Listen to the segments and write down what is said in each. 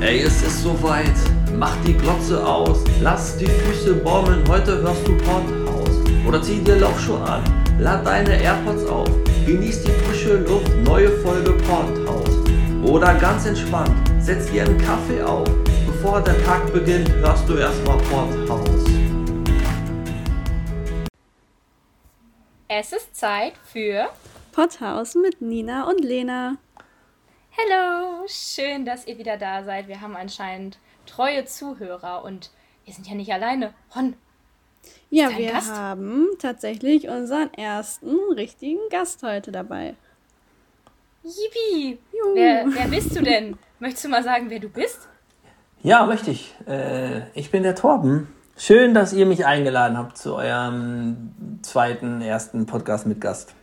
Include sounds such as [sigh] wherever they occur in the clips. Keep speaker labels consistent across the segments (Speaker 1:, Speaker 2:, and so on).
Speaker 1: Ey, es ist soweit. Mach die Glotze aus. Lass die Füße baumeln. Heute hörst du Podhaus. Oder zieh dir Laufschuhe an. Lad deine AirPods auf. Genieß die frische Luft. Neue Folge Podhaus. Oder ganz entspannt. Setz dir einen Kaffee auf. Bevor der Tag beginnt, hörst du erstmal Podhaus.
Speaker 2: Es ist Zeit für
Speaker 3: Potthaus mit Nina und Lena.
Speaker 2: Hallo, schön, dass ihr wieder da seid. Wir haben anscheinend treue Zuhörer und wir sind ja nicht alleine. Ron,
Speaker 3: Ja, wir
Speaker 2: Gast?
Speaker 3: haben tatsächlich unseren ersten richtigen Gast heute dabei.
Speaker 2: Yippie! Wer, wer bist du denn? Möchtest du mal sagen, wer du bist?
Speaker 4: Ja, richtig. Äh, ich bin der Torben. Schön, dass ihr mich eingeladen habt zu eurem zweiten, ersten Podcast mit Gast.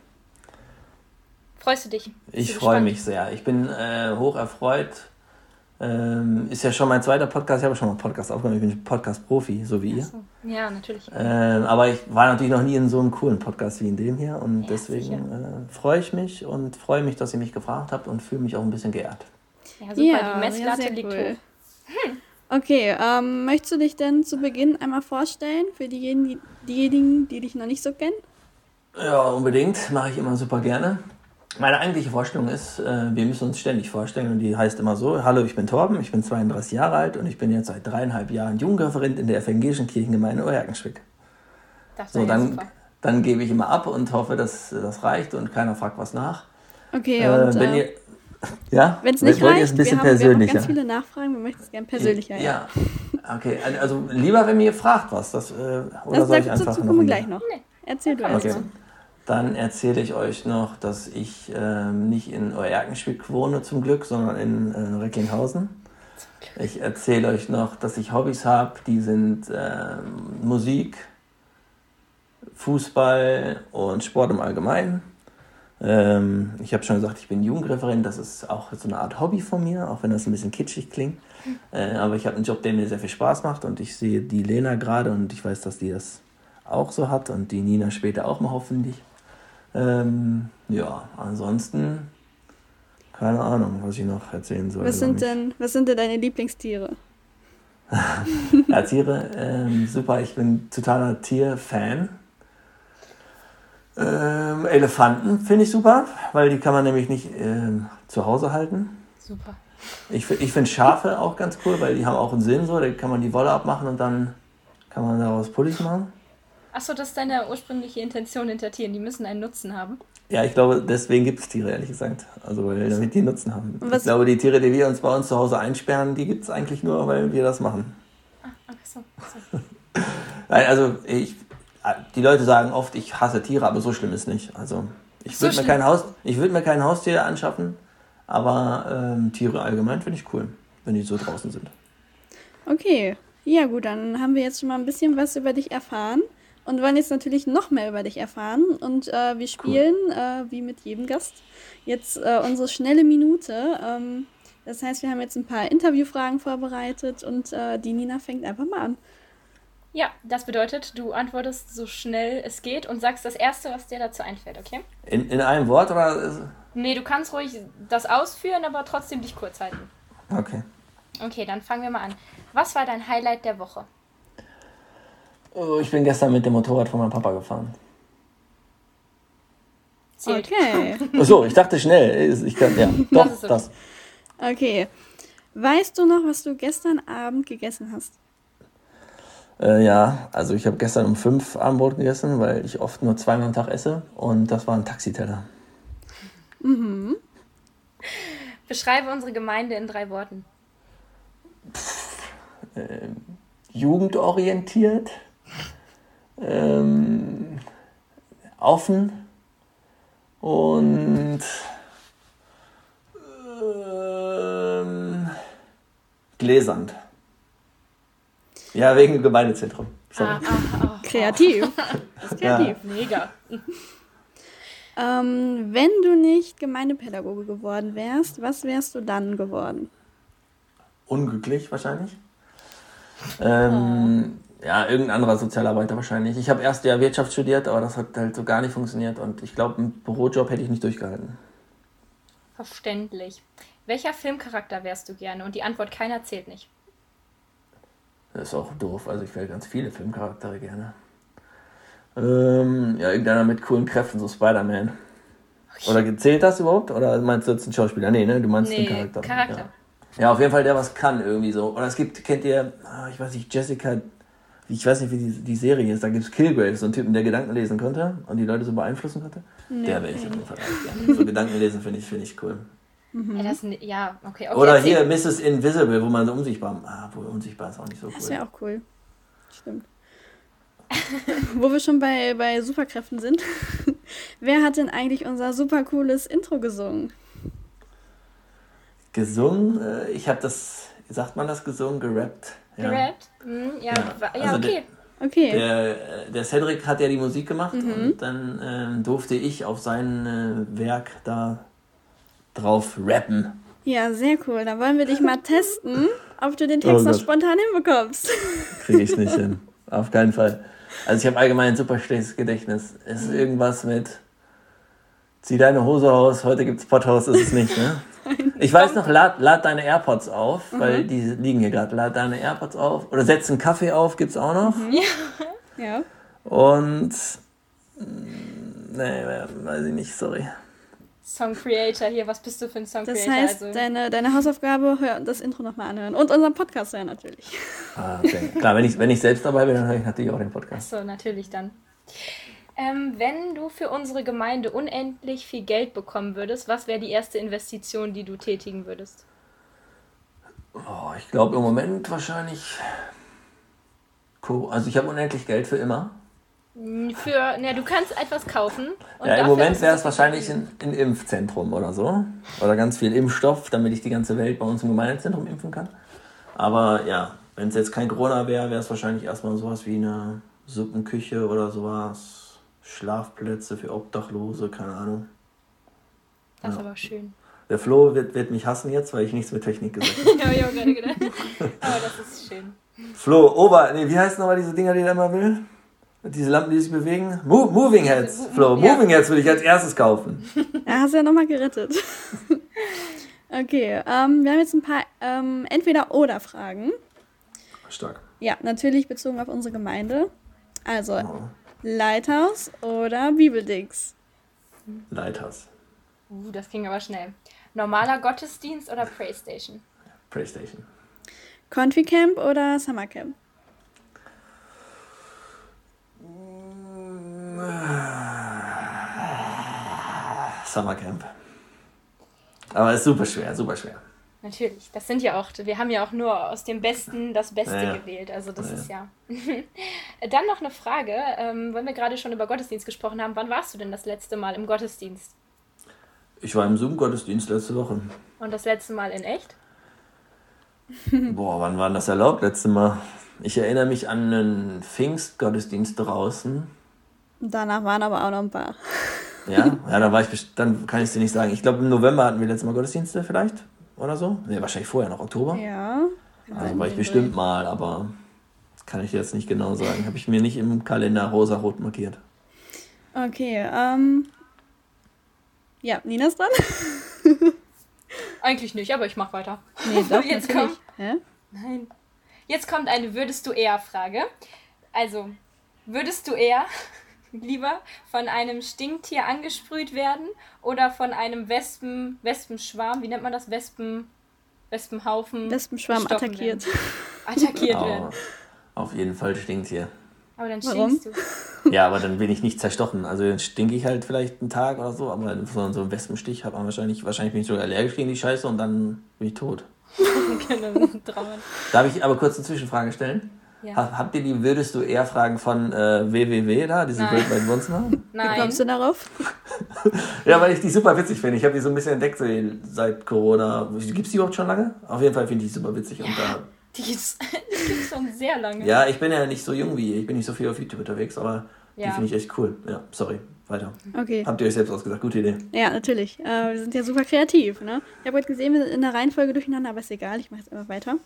Speaker 2: Freust du dich?
Speaker 4: Ich freue mich sehr. Ich bin äh, hoch erfreut. Ähm, ist ja schon mein zweiter Podcast. Ich habe schon mal einen Podcast aufgenommen. Ich bin Podcast-Profi, so wie ihr.
Speaker 2: So. Ja, natürlich.
Speaker 4: Ähm, aber ich war natürlich noch nie in so einem coolen Podcast wie in dem hier. Und
Speaker 2: Ja,
Speaker 4: deswegen äh, freue ich mich und freue mich, dass ihr mich gefragt habt und fühle mich auch ein bisschen geehrt.
Speaker 2: Ja, super, die Messlatte liegt hoch.
Speaker 3: Okay, ähm, möchtest du dich denn zu Beginn einmal vorstellen für diejenigen, die, diejenigen, die dich noch nicht so kennen?
Speaker 4: Ja, unbedingt. Mache ich immer super gerne. Meine eigentliche Vorstellung ist, äh, wir müssen uns ständig vorstellen und die heißt immer so, hallo, ich bin Torben, ich bin 32 Jahre alt und ich bin jetzt seit dreieinhalb Jahren Jugendreferent in der evangelischen Kirchengemeinde Oerkenschwick.
Speaker 2: Das
Speaker 4: So,
Speaker 2: ja
Speaker 4: dann,
Speaker 2: super.
Speaker 4: dann gebe ich immer ab und hoffe, dass das reicht und keiner fragt was nach.
Speaker 3: Okay,
Speaker 4: Äh,
Speaker 3: und
Speaker 4: wenn
Speaker 3: äh,
Speaker 4: ihr, ja,
Speaker 3: wenn es nicht reicht,
Speaker 4: ein bisschen
Speaker 3: wir, haben, wir haben
Speaker 4: persönlicher.
Speaker 3: ganz viele Nachfragen, wir möchten es gerne persönlicher.
Speaker 4: Ja, okay. Also lieber, wenn mir fragt was, das, äh, oder
Speaker 3: Das,
Speaker 4: soll ich
Speaker 3: dazu
Speaker 4: einfach
Speaker 3: dazu
Speaker 4: noch
Speaker 3: kommen wir gleich noch.
Speaker 2: Nee.
Speaker 3: Erzähl du
Speaker 2: Okay.
Speaker 3: erst
Speaker 4: Okay.
Speaker 3: mal.
Speaker 4: Dann erzähle ich euch noch, dass ich ähm, nicht in Euerkenschwick wohne zum Glück, sondern in äh, Recklinghausen. Ich erzähle euch noch, dass ich Hobbys habe, die sind ähm, Musik, Fußball und Sport im Allgemeinen. Ähm, ich habe schon gesagt, ich bin Jugendreferent, das ist auch so eine Art Hobby von mir, auch wenn das ein bisschen kitschig klingt. Äh, aber ich habe einen Job, der mir sehr viel Spaß macht und ich sehe die Lena gerade und ich weiß, dass die das auch so hat und die Nina später auch mal hoffentlich. Ähm, ja, ansonsten keine Ahnung, was ich noch erzählen soll.
Speaker 3: Was sind, denn, was sind denn deine Lieblingstiere? [laughs]
Speaker 4: Ja, Tiere, ähm, super, ich bin totaler Tierfan. Ähm, Elefanten finde ich super, weil die kann man nämlich nicht ähm, zu Hause halten.
Speaker 2: Super.
Speaker 4: Ich, ich finde Schafe auch ganz cool, weil die haben auch einen Sensor, da kann man die Wolle abmachen und dann kann man daraus Pullis machen.
Speaker 2: Achso, das ist deine ursprüngliche Intention hinter Tieren. Die müssen einen Nutzen haben.
Speaker 4: Ja, ich glaube, deswegen gibt es Tiere, ehrlich gesagt. Also, weil damit die Nutzen haben.
Speaker 3: Was-
Speaker 4: Ich glaube, die Tiere, die wir uns bei uns zu Hause einsperren, die gibt es eigentlich nur, weil wir das machen.
Speaker 2: Ach so, ach so. [laughs]
Speaker 4: Nein, also ich, die Leute sagen oft, ich hasse Tiere, aber so schlimm ist nicht. Also ich
Speaker 2: So
Speaker 4: würde mir,
Speaker 2: schlimm.
Speaker 4: kein Haus, ich würd mir kein Haustier anschaffen, aber ähm, Tiere allgemein finde ich cool, wenn die so draußen sind.
Speaker 3: Okay, ja gut, dann haben wir jetzt schon mal ein bisschen was über dich erfahren und wollen jetzt natürlich noch mehr über dich erfahren. Und äh, wir spielen, äh, wie mit jedem Gast, jetzt äh, unsere schnelle Minute. Ähm, das heißt, wir haben jetzt ein paar Interviewfragen vorbereitet und äh, die Nina fängt einfach mal an.
Speaker 2: Ja, das bedeutet, du antwortest so schnell es geht und sagst das Erste, was dir dazu einfällt, okay?
Speaker 4: In, in einem Wort oder?
Speaker 2: Nee, du kannst ruhig das ausführen, aber trotzdem dich kurz halten.
Speaker 4: Okay.
Speaker 2: Okay, dann fangen wir mal an. Was war dein Highlight der Woche?
Speaker 4: Oh, ich bin gestern mit dem Motorrad von meinem Papa gefahren.
Speaker 2: Zählt.
Speaker 3: Okay,
Speaker 4: Achso, ich dachte schnell. Ich kann, ja, doch,
Speaker 2: ist okay.
Speaker 4: das.
Speaker 3: okay. Weißt du noch, was du gestern Abend gegessen hast?
Speaker 4: Äh, ja, also ich habe gestern um fünf Abendbrot gegessen, weil ich oft nur zweimal am Tag esse und das war ein Taxiteller.
Speaker 2: Beschreibe unsere Gemeinde in drei Worten.
Speaker 4: jugendorientiert, ähm, offen und ähm, gläsernd. Ja, wegen dem Gemeindezentrum. Sorry.
Speaker 2: Ah, ah, ah.
Speaker 3: Kreativ. [laughs] Das ist
Speaker 4: Ja.
Speaker 3: kreativ.
Speaker 2: Mega.
Speaker 3: Ähm, wenn du nicht Gemeindepädagoge geworden wärst, was wärst du dann geworden?
Speaker 4: Unglücklich wahrscheinlich. Ähm, Ja, irgendein anderer Sozialarbeiter wahrscheinlich. Ich habe erst ja Wirtschaft studiert, aber das hat halt so gar nicht funktioniert und ich glaube, einen Bürojob hätte ich nicht durchgehalten.
Speaker 2: Verständlich. Welcher Filmcharakter wärst du gerne? Und die Antwort keiner zählt nicht.
Speaker 4: Das ist auch doof. Also ich wäre ganz viele Filmcharaktere gerne. Ähm, ja, irgendeiner mit coolen Kräften, so Spider-Man. Oder zählt das überhaupt? Oder meinst du jetzt einen Schauspieler? Nee, ne? Du meinst
Speaker 2: Nee,
Speaker 4: den Charakter.
Speaker 2: Charakter.
Speaker 4: Ja. ja, auf jeden Fall der was kann irgendwie so. Oder es gibt, kennt ihr, ah, ich weiß nicht, Jessica, ich weiß nicht, wie die, die Serie ist. Da gibt es Killgrave, so einen Typen, der Gedanken lesen konnte und die Leute so beeinflussen konnte. der wäre ich auf jeden Fall. So Gedanken lesen finde ich, finde ich cool.
Speaker 2: Ja, das, ja, okay. okay
Speaker 4: Oder hier Mrs. Invisible, wo man so unsichtbar. Ah, wohl unsichtbar ist auch nicht so
Speaker 3: Das
Speaker 4: cool.
Speaker 3: wäre auch cool. Stimmt. [laughs] Wo wir schon bei, bei Superkräften sind. [laughs] Wer hat denn eigentlich unser super cooles Intro gesungen?
Speaker 4: Gesungen, äh, ich habe das, wie sagt man das, gesungen, gerappt. Ja.
Speaker 2: Gerappt? Hm, ja,
Speaker 4: Ja. Also
Speaker 2: okay.
Speaker 3: Okay.
Speaker 4: Der, der Cedric hat ja die Musik gemacht
Speaker 2: Mhm.
Speaker 4: und dann ähm, durfte ich auf sein äh, Werk da drauf rappen.
Speaker 3: Ja, sehr cool. Da wollen wir dich mal testen, ob du den Text
Speaker 4: Oh
Speaker 3: noch spontan hinbekommst.
Speaker 4: Kriege ich nicht [laughs] hin. Auf keinen Fall. Also ich habe allgemein ein super schlechtes Gedächtnis. Es ist irgendwas mit zieh deine Hose aus, heute gibt's Pothaus, ist es nicht, ne? [laughs] Ich weiß noch, lad, lad deine AirPods auf, weil die liegen hier gerade. Lad deine AirPods auf oder setz einen Kaffee auf, gibt's auch noch. [laughs]
Speaker 3: Ja.
Speaker 4: Und mh, nee, weiß ich nicht, sorry.
Speaker 2: Song Creator hier, was bist du für ein Song
Speaker 3: Das
Speaker 2: Creator?
Speaker 3: heißt,
Speaker 2: also,
Speaker 3: deine, deine Hausaufgabe, hör das Intro nochmal anhören. Und unseren Podcast ja natürlich.
Speaker 4: Ah, okay. Klar, wenn ich, wenn ich selbst dabei bin, dann höre ich natürlich auch den Podcast.
Speaker 2: Achso, natürlich dann. Ähm, wenn du für unsere Gemeinde unendlich viel Geld bekommen würdest, was wäre die erste Investition, die du tätigen würdest?
Speaker 4: Oh, ich glaube im Moment wahrscheinlich. Also ich habe unendlich Geld für immer.
Speaker 2: Hm, Für, ne, du kannst etwas kaufen.
Speaker 4: Ja, im Moment wäre es wahrscheinlich ein, ein Impfzentrum oder so. Oder ganz viel Impfstoff, damit ich die ganze Welt bei uns im Gemeindezentrum impfen kann. Aber ja, wenn es jetzt kein Corona wäre, wäre es wahrscheinlich erstmal sowas wie eine Suppenküche oder sowas. Schlafplätze für Obdachlose, keine Ahnung.
Speaker 2: Das ist
Speaker 4: Ja.
Speaker 2: aber schön.
Speaker 4: Der Flo wird, wird mich hassen jetzt, weil ich nichts mit Technik gesagt habe. [laughs]
Speaker 2: ja, ich auch gerade gedacht. Aber das ist schön.
Speaker 4: Flo, Ober, nee, wie heißen nochmal diese Dinger, die er immer will? Diese Lampen, die sich bewegen? Mo Moving Heads, Flo.
Speaker 2: Ja.
Speaker 4: Moving Heads würde ich als erstes kaufen.
Speaker 3: Ja, hast du ja nochmal gerettet. [laughs] okay, ähm, wir haben jetzt ein paar ähm, Entweder-Oder-Fragen.
Speaker 4: Stark.
Speaker 3: Ja, natürlich bezogen auf unsere Gemeinde. Also,
Speaker 4: Oh,
Speaker 3: Lighthouse oder Bibeldings?
Speaker 4: Lighthouse.
Speaker 2: Uh, das ging aber schnell. Normaler Gottesdienst oder Playstation?
Speaker 4: Playstation.
Speaker 3: Country Camp oder Summer Camp?
Speaker 4: Summercamp. Aber ist super schwer, super schwer.
Speaker 2: Natürlich. Das sind ja auch, wir haben ja auch nur aus dem Besten das Beste
Speaker 4: Ja, ja.
Speaker 2: gewählt. Also das
Speaker 4: Ja,
Speaker 2: ist ja. [laughs] Dann noch eine Frage, ähm, weil wir gerade schon über Gottesdienst gesprochen haben. Wann warst du denn das letzte Mal im Gottesdienst?
Speaker 4: Ich war im Zoom-Gottesdienst letzte Woche.
Speaker 2: Und das letzte Mal in echt? [laughs]
Speaker 4: Boah, wann war denn das erlaubt letzte Mal? Ich erinnere mich an einen Pfingstgottesdienst draußen.
Speaker 3: Danach waren aber auch noch ein paar.
Speaker 4: Ja, [laughs] ja, da war ich, dann kann ich es dir nicht sagen. Ich glaube, im November hatten wir letztes Mal Gottesdienste vielleicht oder so. Ne, wahrscheinlich vorher noch, Oktober.
Speaker 3: Ja.
Speaker 4: Also war ich bestimmt mal, aber das kann ich jetzt nicht genau sagen. Habe ich mir nicht im Kalender rosa-rot markiert.
Speaker 3: Okay, ähm. Ja, Nina ist dran? [laughs]
Speaker 2: Eigentlich nicht, aber ich mach weiter.
Speaker 3: Nee, doch,
Speaker 2: Jetzt
Speaker 3: natürlich.
Speaker 2: komm.
Speaker 3: Hä?
Speaker 2: Nein. Jetzt kommt eine Würdest du eher Frage. Also, würdest du eher lieber von einem Stinktier angesprüht werden oder von einem Wespen, Wespenschwarm, wie nennt man das? Wespen, Wespenhaufen.
Speaker 3: Wespenschwarm attackiert.
Speaker 2: Werden. Attackiert
Speaker 4: Oh,
Speaker 2: werden.
Speaker 4: auf jeden Fall stinkt hier.
Speaker 2: Aber dann
Speaker 3: Warum?
Speaker 2: stinkst du.
Speaker 4: Ja, aber dann bin ich nicht zerstochen. Also dann stinke ich halt vielleicht einen Tag oder so, aber so, so einen Wespenstich hat man wahrscheinlich, wahrscheinlich bin ich sogar allergisch gegen die Scheiße und dann bin ich tot. [laughs]
Speaker 2: Genau.
Speaker 4: Darf ich aber kurz eine Zwischenfrage stellen?
Speaker 2: Ja.
Speaker 4: Ha- Habt ihr die Würdest du eher Fragen von äh, WWW da, diese
Speaker 2: Nein.
Speaker 4: World Wide Wohnzimmer?
Speaker 3: Wie
Speaker 2: Nein.
Speaker 3: kommst du darauf?
Speaker 4: Ja, weil ich die super witzig finde. Ich habe die so ein bisschen entdeckt seit Corona. Gibt's die überhaupt schon lange? Auf jeden Fall finde ich die super witzig. Und da,
Speaker 2: Die gibt's, [laughs] die gibt's schon sehr lange.
Speaker 4: ja, ich bin ja nicht so jung wie ihr. Ich bin nicht so viel auf YouTube unterwegs, aber die
Speaker 2: Ja.
Speaker 4: finde ich echt cool. Ja, sorry. Weiter.
Speaker 3: Okay.
Speaker 4: Habt ihr euch selbst ausgesagt? Gute Idee.
Speaker 3: Ja, natürlich. Äh, wir sind ja super kreativ, ne? Ich habe heute gesehen, wir sind in der Reihenfolge durcheinander, aber ist egal, ich mache jetzt immer weiter.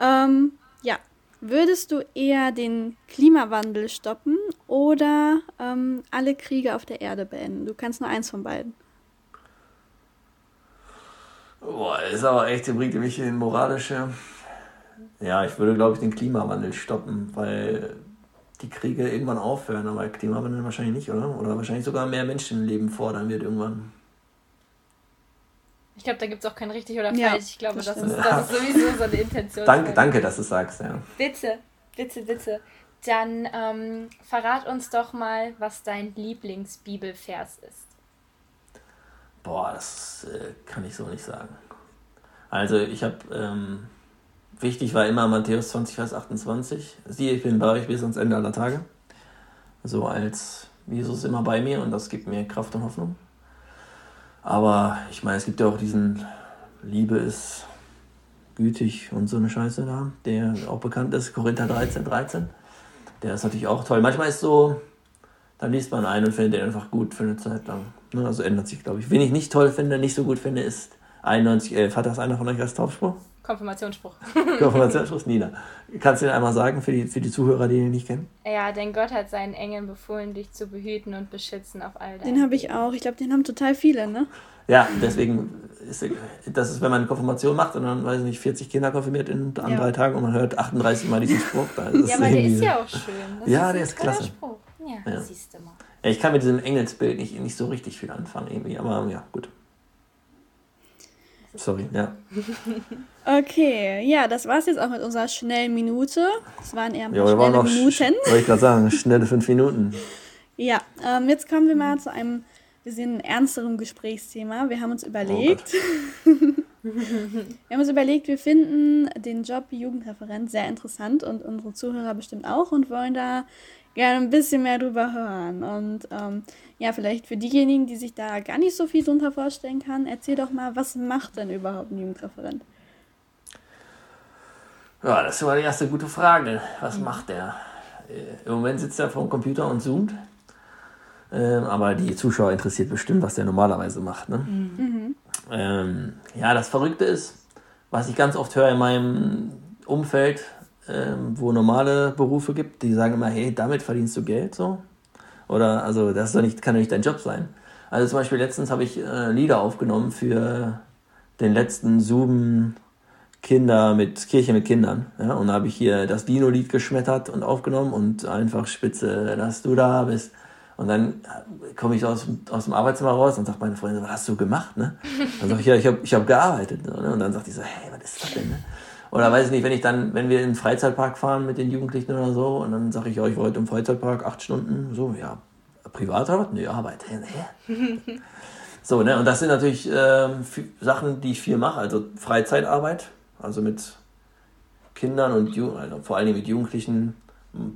Speaker 3: Ähm, ja. Würdest du eher den Klimawandel stoppen oder ähm, alle Kriege auf der Erde beenden? Du kannst nur eins von beiden.
Speaker 4: Boah, ist aber echt, der bringt mich in moralische. Ja, ich würde, glaube ich, den Klimawandel stoppen, weil die Kriege irgendwann aufhören, aber Klimawandel wahrscheinlich nicht, oder? Oder wahrscheinlich sogar mehr Menschenleben fordern wird irgendwann.
Speaker 2: Ich glaube, da gibt es auch kein richtig oder falsch.
Speaker 3: Ja,
Speaker 2: ich glaube,
Speaker 3: das
Speaker 2: das, ist, das ist sowieso so eine Intention.
Speaker 4: Danke, danke, dass du es sagst, ja.
Speaker 2: Bitte, bitte, bitte. Dann ähm, verrat uns doch mal, was dein Lieblingsbibelvers ist.
Speaker 4: Boah, das äh, kann ich so nicht sagen. Also ich habe, ähm, wichtig war immer Matthäus 20, Vers 28. Siehe, ich bin bei euch bis ans Ende aller Tage. So als Jesus immer bei mir und das gibt mir Kraft und Hoffnung. Aber ich meine, es gibt ja auch diesen Liebe ist gütig und so eine Scheiße da, der auch bekannt ist, Korinther 13, 13. Der ist natürlich auch toll. Manchmal ist so, dann liest man einen und findet den einfach gut für eine Zeit lang. Ne, Also ändert sich, glaube ich. Wen ich nicht toll finde, nicht so gut finde, ist 9111. Hat das einer von euch als Taufspruch?
Speaker 2: Konfirmationsspruch. [laughs]
Speaker 4: Konfirmationsspruch Nina. Kannst du den einmal sagen für die, für die Zuhörer, die ihn nicht kennen?
Speaker 2: ja, denn Gott hat seinen Engeln befohlen, dich zu behüten und beschützen auf all deinen
Speaker 3: Den habe ich auch. Ich glaube, den haben total viele, ne?
Speaker 4: Ja, deswegen ist das ist, wenn man eine Konfirmation macht und dann, weiß ich nicht, 40 Kinder konfirmiert in, an
Speaker 3: Ja.
Speaker 4: drei Tagen und man hört 38 Mal diesen Spruch. Da ist
Speaker 2: Ja, aber der ist ja auch schön. Das
Speaker 4: Ja,
Speaker 2: ein
Speaker 4: der ist klasse.
Speaker 2: Spruch. Ja,
Speaker 4: Ja.
Speaker 2: siehst du mal.
Speaker 4: Ich kann mit diesem Engelsbild nicht, nicht so richtig viel anfangen, irgendwie, aber ja, gut. Sorry, ja. [laughs]
Speaker 3: Okay, ja, das war's jetzt auch mit unserer schnellen Minute. Das waren eher ein
Speaker 4: Ja,
Speaker 3: paar
Speaker 4: wir waren
Speaker 3: schnelle
Speaker 4: noch,
Speaker 3: Minuten. [laughs]
Speaker 4: wollte ich gerade sagen, schnelle fünf Minuten. [laughs]
Speaker 3: Ja, ähm, jetzt kommen wir mal zu einem bisschen ernsterem Gesprächsthema. Wir haben uns überlegt, wir haben uns überlegt, wir finden den Job Jugendreferent sehr interessant und unsere Zuhörer bestimmt auch und wollen da gerne ein bisschen mehr drüber hören. Und ähm, ja, vielleicht für diejenigen, die sich da gar nicht so viel drunter vorstellen kann, erzähl doch mal, was macht denn überhaupt ein Jugendreferent?
Speaker 4: Ja, das ist mal die erste gute Frage. Was macht der? Äh, Im Moment sitzt er vor dem Computer und zoomt. Ähm, aber die Zuschauer interessiert bestimmt, was der normalerweise macht. Ne? Ähm, ja, das Verrückte ist, was ich ganz oft höre in meinem Umfeld, ähm, wo normale Berufe gibt, die sagen immer, hey, damit verdienst du Geld so. Oder also das doch nicht, kann doch nicht dein Job sein. Also zum Beispiel letztens habe ich äh, Lieder aufgenommen für den letzten Zoom Kinder mit Kirche mit Kindern. Ja? Und da habe ich hier das Dino-Lied geschmettert und aufgenommen und einfach spitze, dass du da bist. Und dann komme ich aus, aus dem Arbeitszimmer raus und sagt meine Freundin, was hast du gemacht? Ne? Dann sage ich, ja, ich habe ich hab gearbeitet. Ne? Und dann sagt die so, hey, was ist das denn? Ne? Oder weiß ich nicht, wenn ich dann, wenn wir in den Freizeitpark fahren mit den Jugendlichen oder so, und dann sage ich, ja, ich war heute im Freizeitpark acht Stunden, so, ja, privat oder was? Nee, Arbeit. [laughs] So, ne, und das sind natürlich ähm, Sachen, die ich viel mache, also Freizeitarbeit, also mit Kindern und Ju also vor allem mit Jugendlichen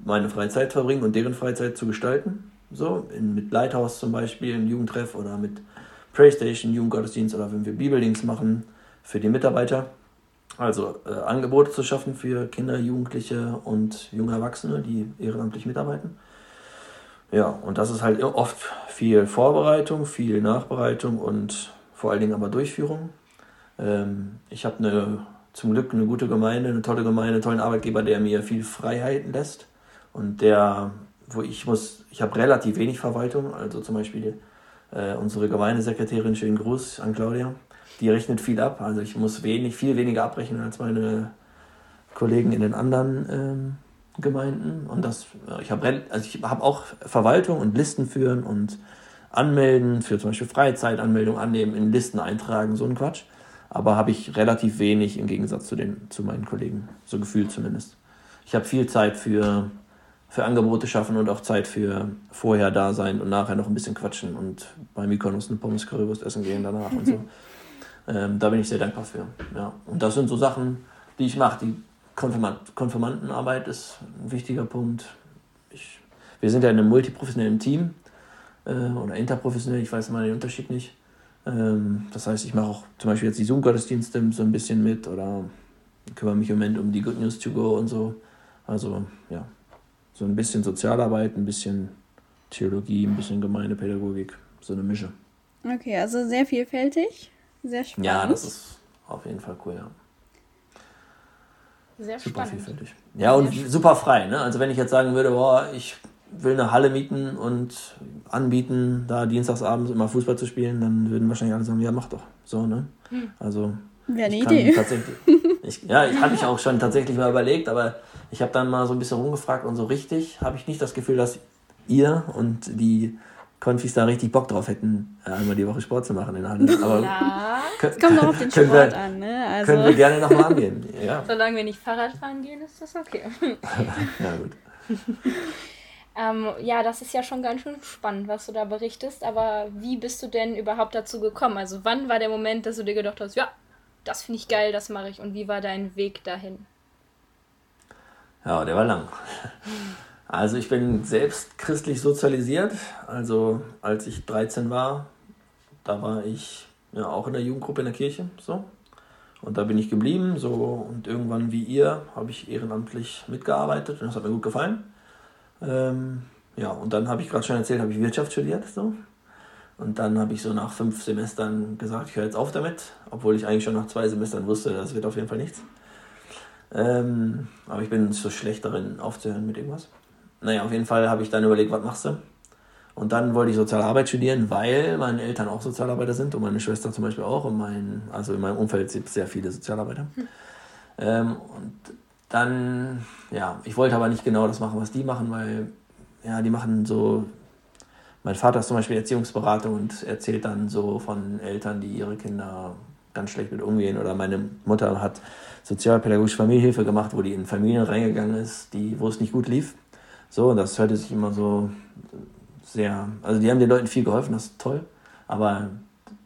Speaker 4: meine Freizeit verbringen und deren Freizeit zu gestalten. So, in, mit Lighthouse zum Beispiel, im Jugendtreff oder mit Playstation, Jugendgottesdienst oder wenn wir Bibeldienst machen für die Mitarbeiter. Also äh, Angebote zu schaffen für Kinder, Jugendliche und junge Erwachsene, die ehrenamtlich mitarbeiten. Ja, und das ist halt oft viel Vorbereitung, viel Nachbereitung und vor allen Dingen aber Durchführung. Ähm, ich habe eine, zum Glück eine gute Gemeinde, eine tolle Gemeinde, einen tollen Arbeitgeber, der mir viel Freiheiten lässt und der, wo ich muss, ich habe relativ wenig Verwaltung, also zum Beispiel äh, unsere Gemeindesekretärin, schönen Gruß an Claudia, die rechnet viel ab, also ich muss wenig, viel weniger abrechnen als meine Kollegen in den anderen ähm, Gemeinden und das, ich habe also habe auch Verwaltung und Listen führen und anmelden für zum Beispiel Freizeitanmeldung annehmen, in Listen eintragen, so ein Quatsch. Aber habe ich relativ wenig im Gegensatz zu den zu meinen Kollegen, so gefühlt zumindest. Ich habe viel Zeit für für Angebote schaffen und auch Zeit für vorher da sein und nachher noch ein bisschen quatschen und bei Mykonos eine Pommes Currywurst essen gehen danach und so. [laughs] Ähm, da bin ich sehr dankbar für. Ja. Und das sind so Sachen, die ich mache. Die Konfirmand Konfirmandenarbeit ist ein wichtiger Punkt. Ich, wir sind ja in einem multiprofessionellen Team äh, oder interprofessionell, ich weiß mal den Unterschied nicht. Ähm, das heißt, ich mache auch zum Beispiel jetzt die Zoom-Gottesdienste so ein bisschen mit oder kümmere mich im Moment um die Good News to Go und so. Also ja, so ein bisschen Sozialarbeit, ein bisschen Theologie, ein bisschen Gemeindepädagogik, so eine Mische.
Speaker 3: Okay, also sehr vielfältig, sehr spannend.
Speaker 4: Ja, das ist auf jeden Fall cool, ja.
Speaker 2: Sehr
Speaker 4: Super
Speaker 2: spannend.
Speaker 4: vielfältig. Ja, und
Speaker 2: Sehr
Speaker 4: super frei, ne? Also wenn ich jetzt sagen würde, boah, ich will eine Halle mieten und anbieten, da dienstagsabends immer Fußball zu spielen, dann würden wahrscheinlich alle sagen, ja, mach doch. So, ne?
Speaker 3: Hm.
Speaker 4: Also.
Speaker 3: Wäre eine Idee.
Speaker 4: Tatsächlich, ich, ja, ich habe mich auch schon tatsächlich mal überlegt, aber ich habe dann mal so ein bisschen rumgefragt und so richtig habe ich nicht das Gefühl, dass ihr und die Konfis da richtig Bock drauf hätten, einmal die Woche Sport zu machen in der Halle. [laughs] Aber
Speaker 2: Ja,
Speaker 4: kö-
Speaker 3: Kommt auch auf den
Speaker 4: können
Speaker 3: Sport
Speaker 4: wir,
Speaker 3: an, ne? Also,
Speaker 4: Können wir gerne nochmal angehen. [laughs] Ja,
Speaker 2: solange wir nicht Fahrrad fahren gehen, ist das okay. [laughs]
Speaker 4: ja gut. [laughs]
Speaker 2: Ähm, ja, das ist ja schon ganz schön spannend, was du da berichtest. Aber wie bist du denn überhaupt dazu gekommen? Also wann war der Moment, dass du dir gedacht hast, ja, das finde ich geil, das mache ich. Und wie war dein Weg dahin?
Speaker 4: Ja, der war lang. Also ich bin selbst christlich sozialisiert. Also als ich 13 war, da war ich ja auch in der Jugendgruppe in der Kirche. So. Und da bin ich geblieben. So. Und irgendwann wie ihr habe ich ehrenamtlich mitgearbeitet und das hat mir gut gefallen. Ähm, ja, und dann habe ich gerade schon erzählt, habe ich Wirtschaft studiert. So. Und dann habe ich so nach fünf Semestern gesagt, ich höre jetzt auf damit, obwohl ich eigentlich schon nach zwei Semestern wusste, das wird auf jeden Fall nichts. Ähm, aber ich bin so schlecht darin, aufzuhören mit irgendwas. Naja, auf jeden Fall habe ich dann überlegt, was machst du? Und dann wollte ich Soziale Arbeit studieren, weil meine Eltern auch Sozialarbeiter sind und meine Schwester zum Beispiel auch. Und mein, also in meinem Umfeld gibt es sehr viele Sozialarbeiter. Ähm, und dann, ja, ich wollte aber nicht genau das machen, was die machen, weil, ja, die machen so. Mein Vater ist zum Beispiel Erziehungsberatung und erzählt dann so von Eltern, die ihre Kinder ganz schlecht mit umgehen. Oder meine Mutter hat sozialpädagogische Familienhilfe gemacht, wo die in Familien reingegangen ist, die, wo es nicht gut lief. So, und das hörte sich immer so sehr, also die haben den Leuten viel geholfen, das ist toll, aber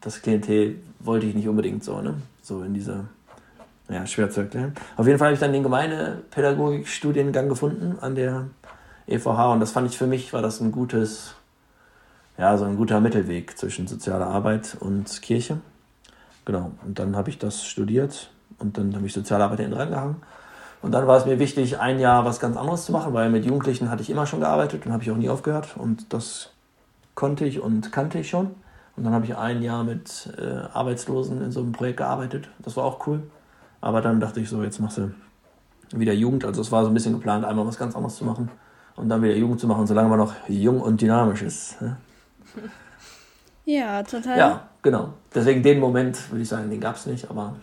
Speaker 4: das Klientel wollte ich nicht unbedingt so, ne? So in dieser, ja, schwer zu erklären. Auf jeden Fall habe ich dann den Gemeindepädagogik-Studiengang gefunden an der EVH und das fand ich für mich, war das ein gutes, ja, so ein guter Mittelweg zwischen sozialer Arbeit und Kirche. Genau, und dann habe ich das studiert und dann habe ich Sozialarbeit hinten rangehangen. Und dann war es mir wichtig, ein Jahr was ganz anderes zu machen, weil mit Jugendlichen hatte ich immer schon gearbeitet und habe ich auch nie aufgehört. Und das konnte ich und kannte ich schon. Und dann habe ich ein Jahr mit äh, Arbeitslosen in so einem Projekt gearbeitet. Das war auch cool. Aber dann dachte ich so, jetzt machst du wieder Jugend. Also es war so ein bisschen geplant, einmal was ganz anderes zu machen und dann wieder Jugend zu machen, solange man noch jung und dynamisch ist. ne?
Speaker 3: ja, total.
Speaker 4: Ja, genau. Deswegen den Moment, würde ich sagen, den gab es nicht, aber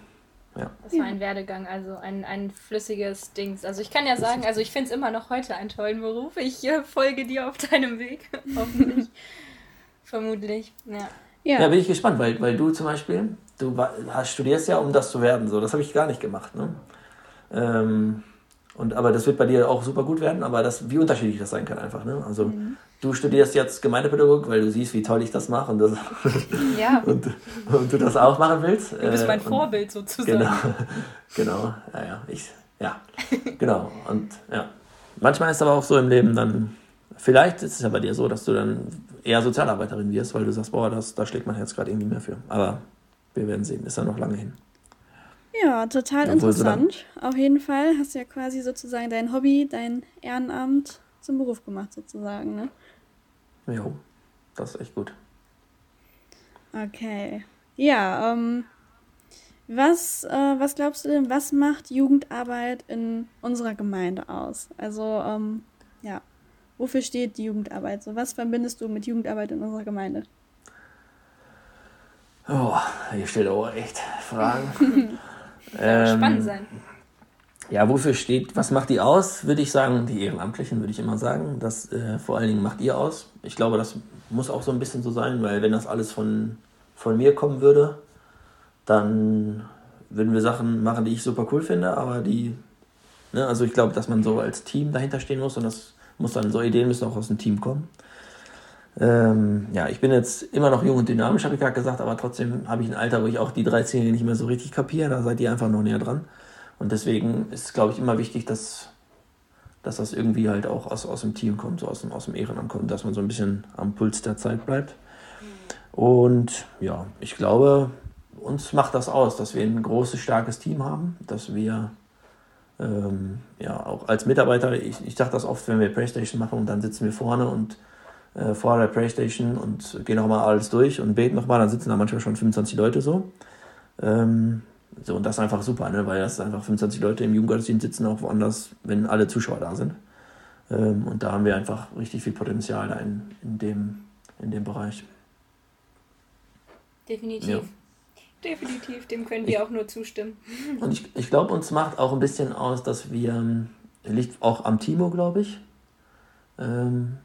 Speaker 4: ja.
Speaker 2: Das war ein Werdegang, also ein, ein flüssiges Dings. Also ich kann ja sagen, also ich finde es immer noch heute einen tollen Beruf. Ich äh, folge dir auf deinem Weg, [laughs] hoffentlich. Vermutlich, ja.
Speaker 3: Ja,
Speaker 4: Ja, bin ich gespannt, weil, weil du zum Beispiel, du hast, studierst ja, um das zu werden. So, das habe ich gar nicht gemacht. Ne? Ähm, und, aber das wird bei dir auch super gut werden, aber das, wie unterschiedlich das sein kann einfach. Ne? Also du studierst jetzt Gemeindepädagogik, weil du siehst, wie toll ich das mache und, das, [laughs]
Speaker 2: Ja,
Speaker 4: und, und du das auch machen willst.
Speaker 2: du bist mein
Speaker 4: und,
Speaker 2: Vorbild sozusagen.
Speaker 4: Genau, [laughs] genau, ja, ja, ich, ja, genau. Und ja, manchmal ist aber auch so im Leben dann, vielleicht ist es ja bei dir so, dass du dann eher Sozialarbeiterin wirst, weil du sagst, boah, das, da schlägt mein Herz gerade irgendwie mehr für. Aber wir werden sehen, ist ja noch lange hin.
Speaker 3: Ja total
Speaker 4: Obwohl
Speaker 3: interessant. Auf jeden Fall hast du ja quasi sozusagen dein Hobby, dein Ehrenamt zum Beruf gemacht, sozusagen, ne?
Speaker 4: Jo, das ist echt gut.
Speaker 3: Okay. Ja, ähm, was, äh, was glaubst du denn, was macht Jugendarbeit in unserer Gemeinde aus? Also, ähm, ja, wofür steht die Jugendarbeit? So, was verbindest du mit Jugendarbeit in unserer Gemeinde?
Speaker 4: Oh, ihr stellt auch echt Fragen. [laughs] Ähm,
Speaker 2: Spannend sein.
Speaker 4: Ja, wofür steht, was macht die aus? Würde ich sagen, die Ehrenamtlichen, würde ich immer sagen. Das äh, vor allen Dingen macht ihr aus. Ich glaube, das muss auch so ein bisschen so sein, weil wenn das alles von, von mir kommen würde, dann würden wir Sachen machen, die ich super cool finde, aber die, ne, also ich glaube, dass man so als Team dahinter stehen muss und das muss dann, so Ideen müssen auch aus dem Team kommen. Ähm, ja, ich bin jetzt immer noch jung und dynamisch, habe ich gerade gesagt, aber trotzdem habe ich ein Alter, wo ich auch die 13-Jährigen nicht mehr so richtig kapiere, da seid ihr einfach noch näher dran. Und deswegen ist es, glaube ich, immer wichtig, dass, dass das irgendwie halt auch aus, aus dem Team kommt, so aus dem, aus dem Ehrenamt kommt, dass man so ein bisschen am Puls der Zeit bleibt. Und ja, ich glaube, uns macht das aus, dass wir ein großes, starkes Team haben, dass wir ähm, ja auch als Mitarbeiter, ich, ich sage das oft, wenn wir Playstation machen und dann sitzen wir vorne und äh, vor der Playstation und gehen nochmal alles durch und beten nochmal, dann sitzen da manchmal schon 25 Leute so. Ähm, so, und das ist einfach super, ne? weil das einfach 25 Leute im Jugendgottesdienst sitzen, auch woanders, wenn alle Zuschauer da sind. Ähm, und da haben wir einfach richtig viel Potenzial da in, in, dem, in dem Bereich.
Speaker 2: Definitiv. Ja. Definitiv, dem können wir ich, auch nur zustimmen. [laughs]
Speaker 4: Und ich, ich glaube, uns macht auch ein bisschen aus, dass wir, ähm, liegt auch am Timo, glaube ich, ähm,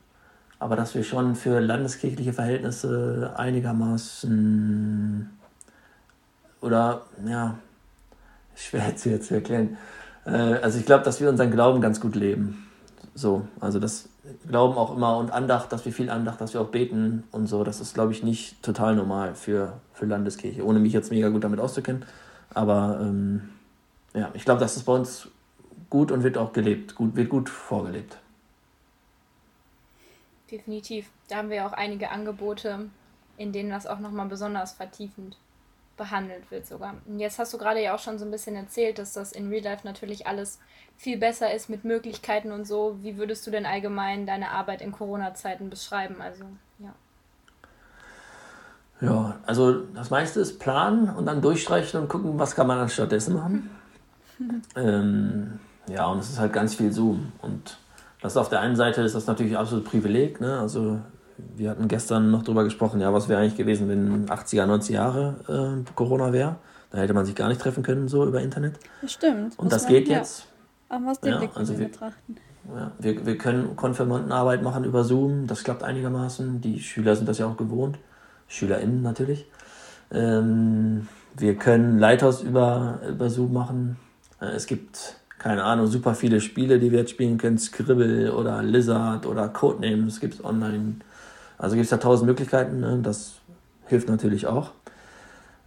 Speaker 4: aber dass wir schon für landeskirchliche Verhältnisse einigermaßen oder ja, schwer [laughs] jetzt zu erklären. Äh, also ich glaube, dass wir unseren Glauben ganz gut leben. So, also das Glauben auch immer und Andacht, dass wir viel Andacht, dass wir auch beten und so, das ist, glaube ich, nicht total normal für, für Landeskirche, ohne mich jetzt mega gut damit auszukennen. Aber ähm, ja, ich glaube, das ist bei uns gut und wird auch gelebt, gut, wird gut vorgelebt.
Speaker 2: Definitiv. Da haben wir auch einige Angebote, in denen das auch nochmal besonders vertiefend behandelt wird sogar. Und jetzt hast du gerade ja auch schon so ein bisschen erzählt, dass das in Real Life natürlich alles viel besser ist mit Möglichkeiten und so. Wie würdest du denn allgemein deine Arbeit in Corona-Zeiten beschreiben? Also, ja.
Speaker 4: Ja, also das meiste ist planen und dann durchstreichen und gucken, was kann man dann stattdessen machen. [laughs] ähm, ja, und es ist halt ganz viel Zoom. Und das auf der einen Seite ist das natürlich absolut Privileg. Ne? Also wir hatten gestern noch darüber gesprochen, ja, was wäre eigentlich gewesen, wenn 80er, 90er Jahre äh, Corona wäre. Da hätte man sich gar nicht treffen können, so über Internet. Das stimmt. Und das geht ja, jetzt. Auch aus dem ja, also wir, betrachten. Ja, wir, wir können Konfirmandenarbeit machen über Zoom, das klappt einigermaßen. Die Schüler sind das ja auch gewohnt. SchülerInnen natürlich. Ähm, wir können Lighthouse über, über Zoom machen. Äh, es gibt keine Ahnung, super viele Spiele, die wir jetzt spielen können. Scribble oder Lizard oder Codenames gibt es online. Also gibt es da tausend Möglichkeiten. Ne? Das hilft natürlich auch.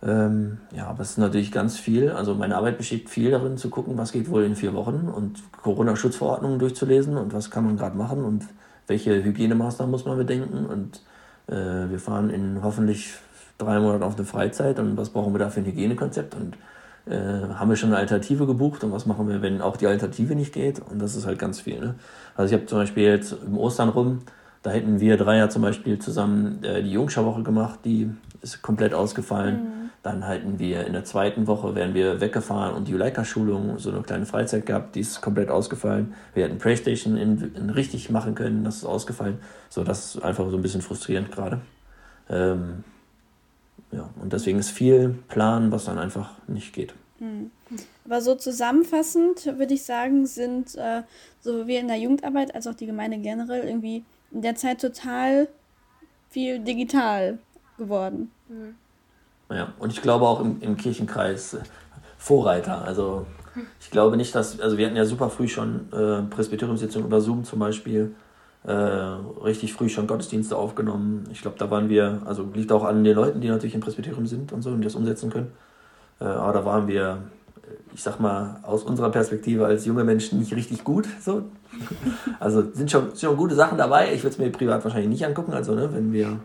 Speaker 4: Ähm, ja, aber es ist natürlich ganz viel. Also meine Arbeit besteht viel darin, zu gucken, was geht wohl in vier Wochen und Corona-Schutzverordnungen durchzulesen und was kann man gerade machen und welche Hygienemaßnahmen muss man bedenken. Und äh, wir fahren in hoffentlich drei Monaten auf eine Freizeit und was brauchen wir da für ein Hygienekonzept und äh, haben wir schon eine Alternative gebucht und was machen wir, wenn auch die Alternative nicht geht? Und das ist halt ganz viel. Ne? Also ich habe zum Beispiel jetzt im Ostern rum, da hätten wir drei ja zum Beispiel zusammen äh, die Jungscharwoche gemacht, die ist komplett ausgefallen. Mhm. Dann halten wir in der zweiten Woche, wären wir weggefahren und die Juleika-Schulung, so eine kleine Freizeit gehabt, die ist komplett ausgefallen. Wir hätten Playstation in, in richtig machen können, das ist ausgefallen. So, das ist einfach so ein bisschen frustrierend gerade. Ähm, ja, und deswegen ist viel Plan, was dann einfach nicht geht.
Speaker 3: Hm. Aber so zusammenfassend würde ich sagen, sind äh, sowohl wir in der Jugendarbeit als auch die Gemeinde generell irgendwie in der Zeit total viel digital geworden.
Speaker 4: Mhm. Ja, und ich glaube auch im, im Kirchenkreis äh, Vorreiter. Also ich glaube nicht, dass, also wir hatten ja super früh schon äh, Presbyteriumssitzungen über Zoom zum Beispiel äh, richtig früh schon Gottesdienste aufgenommen. Ich glaube, da waren wir, also liegt auch an den Leuten, die natürlich im Presbyterium sind und so und das umsetzen können. Äh, aber da waren wir, ich sag mal, aus unserer Perspektive als junge Menschen nicht richtig gut. So. Also sind schon, sind schon gute Sachen dabei. Ich würde es mir privat wahrscheinlich nicht angucken. Also, ne, wenn wir,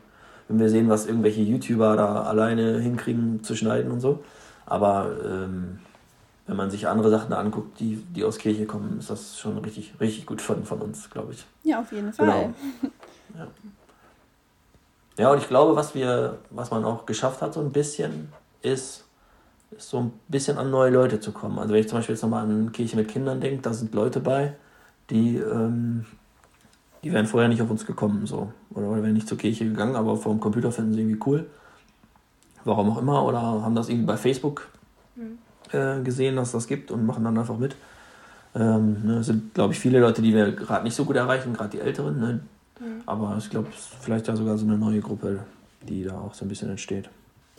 Speaker 4: wenn wir sehen, was irgendwelche YouTuber da alleine hinkriegen zu schneiden und so. Aber ähm, wenn man sich andere Sachen anguckt, die, die aus Kirche kommen, ist das schon richtig, richtig gut von, von uns, glaube ich.
Speaker 3: Ja, auf jeden Fall. Genau.
Speaker 4: Ja. ja, und ich glaube, was wir, was man auch geschafft hat, so ein bisschen, ist, ist so ein bisschen an neue Leute zu kommen. Also wenn ich zum Beispiel jetzt nochmal an Kirche mit Kindern denke, da sind Leute bei, die, ähm, die wären vorher nicht auf uns gekommen, so. Oder, oder wären nicht zur Kirche gegangen, aber vor dem Computer finden sie irgendwie cool. Warum auch immer, oder haben das irgendwie bei Facebook mhm äh, gesehen, dass das gibt und machen dann einfach mit. Ähm, ne, sind, glaube ich, viele Leute, die wir gerade nicht so gut erreichen, gerade die Älteren. Ne? Mhm. Aber ich glaube, es ist vielleicht ja sogar so eine neue Gruppe, die da auch so ein bisschen entsteht.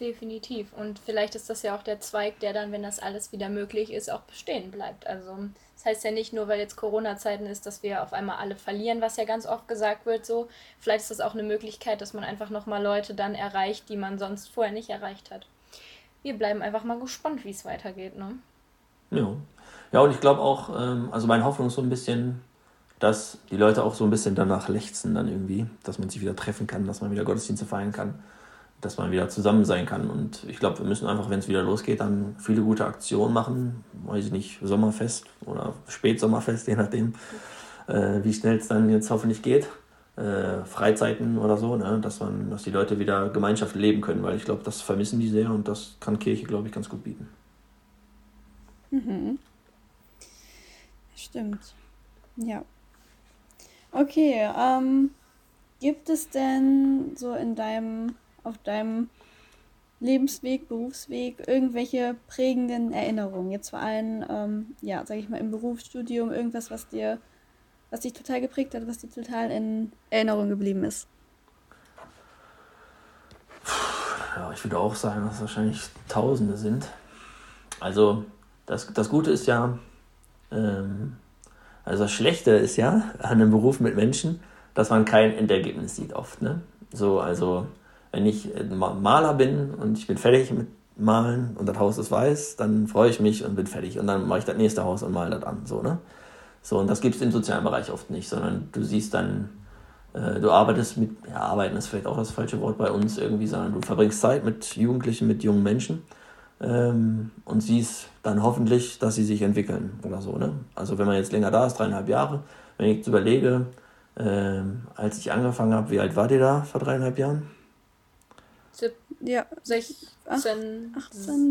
Speaker 2: Definitiv. Und vielleicht ist das ja auch der Zweig, der dann, wenn das alles wieder möglich ist, auch bestehen bleibt. Also das heißt ja nicht nur, weil jetzt Corona-Zeiten ist, dass wir auf einmal alle verlieren, was ja ganz oft gesagt wird so. Vielleicht ist das auch eine Möglichkeit, dass man einfach nochmal Leute dann erreicht, die man sonst vorher nicht erreicht hat wir bleiben einfach mal gespannt, wie es weitergeht. Ne?
Speaker 4: Ja. Ja, und ich glaube auch, ähm, also meine Hoffnung ist so ein bisschen, dass die Leute auch so ein bisschen danach lechzen dann irgendwie, dass man sich wieder treffen kann, dass man wieder Gottesdienste feiern kann, dass man wieder zusammen sein kann. Und ich glaube, wir müssen einfach, wenn es wieder losgeht, dann viele gute Aktionen machen. Weiß ich nicht, Sommerfest oder Spätsommerfest, [laughs] je nachdem, äh, wie schnell es dann jetzt hoffentlich geht äh, Freizeiten oder so, ne? dass man, dass die Leute wieder Gemeinschaft leben können, weil ich glaube, das vermissen die sehr und das kann Kirche, glaube ich, ganz gut bieten.
Speaker 3: Mhm. Stimmt. Ja. Okay, ähm, gibt es denn so in deinem, auf deinem Lebensweg, Berufsweg irgendwelche prägenden Erinnerungen? Jetzt vor allem, ähm, ja, sag ich mal, im Berufsstudium, irgendwas, was dir, was dich total geprägt hat, was dir total in Erinnerung geblieben ist?
Speaker 4: Ja, ich würde auch sagen, dass es wahrscheinlich Tausende sind. Also, das, das Gute ist ja, ähm, also das Schlechte ist ja an einem Beruf mit Menschen, dass man kein Endergebnis sieht oft. Ne? So, also wenn ich Maler bin und ich bin fertig mit Malen und das Haus ist weiß, dann freue ich mich und bin fertig. Und dann mache ich das nächste Haus und male das an. So, ne? So und das gibt es im sozialen Bereich oft nicht, sondern du siehst dann, äh, du arbeitest mit, ja, arbeiten ist vielleicht auch das falsche Wort bei uns irgendwie, sondern du verbringst Zeit mit Jugendlichen, mit jungen Menschen ähm, und siehst dann hoffentlich, dass sie sich entwickeln oder so. Ne? Also wenn man jetzt länger da ist, dreieinhalb Jahre, wenn ich jetzt überlege, ähm, als ich angefangen habe, wie alt war ihr da vor dreieinhalb Jahren?
Speaker 3: Ja,
Speaker 2: 16,
Speaker 3: 18,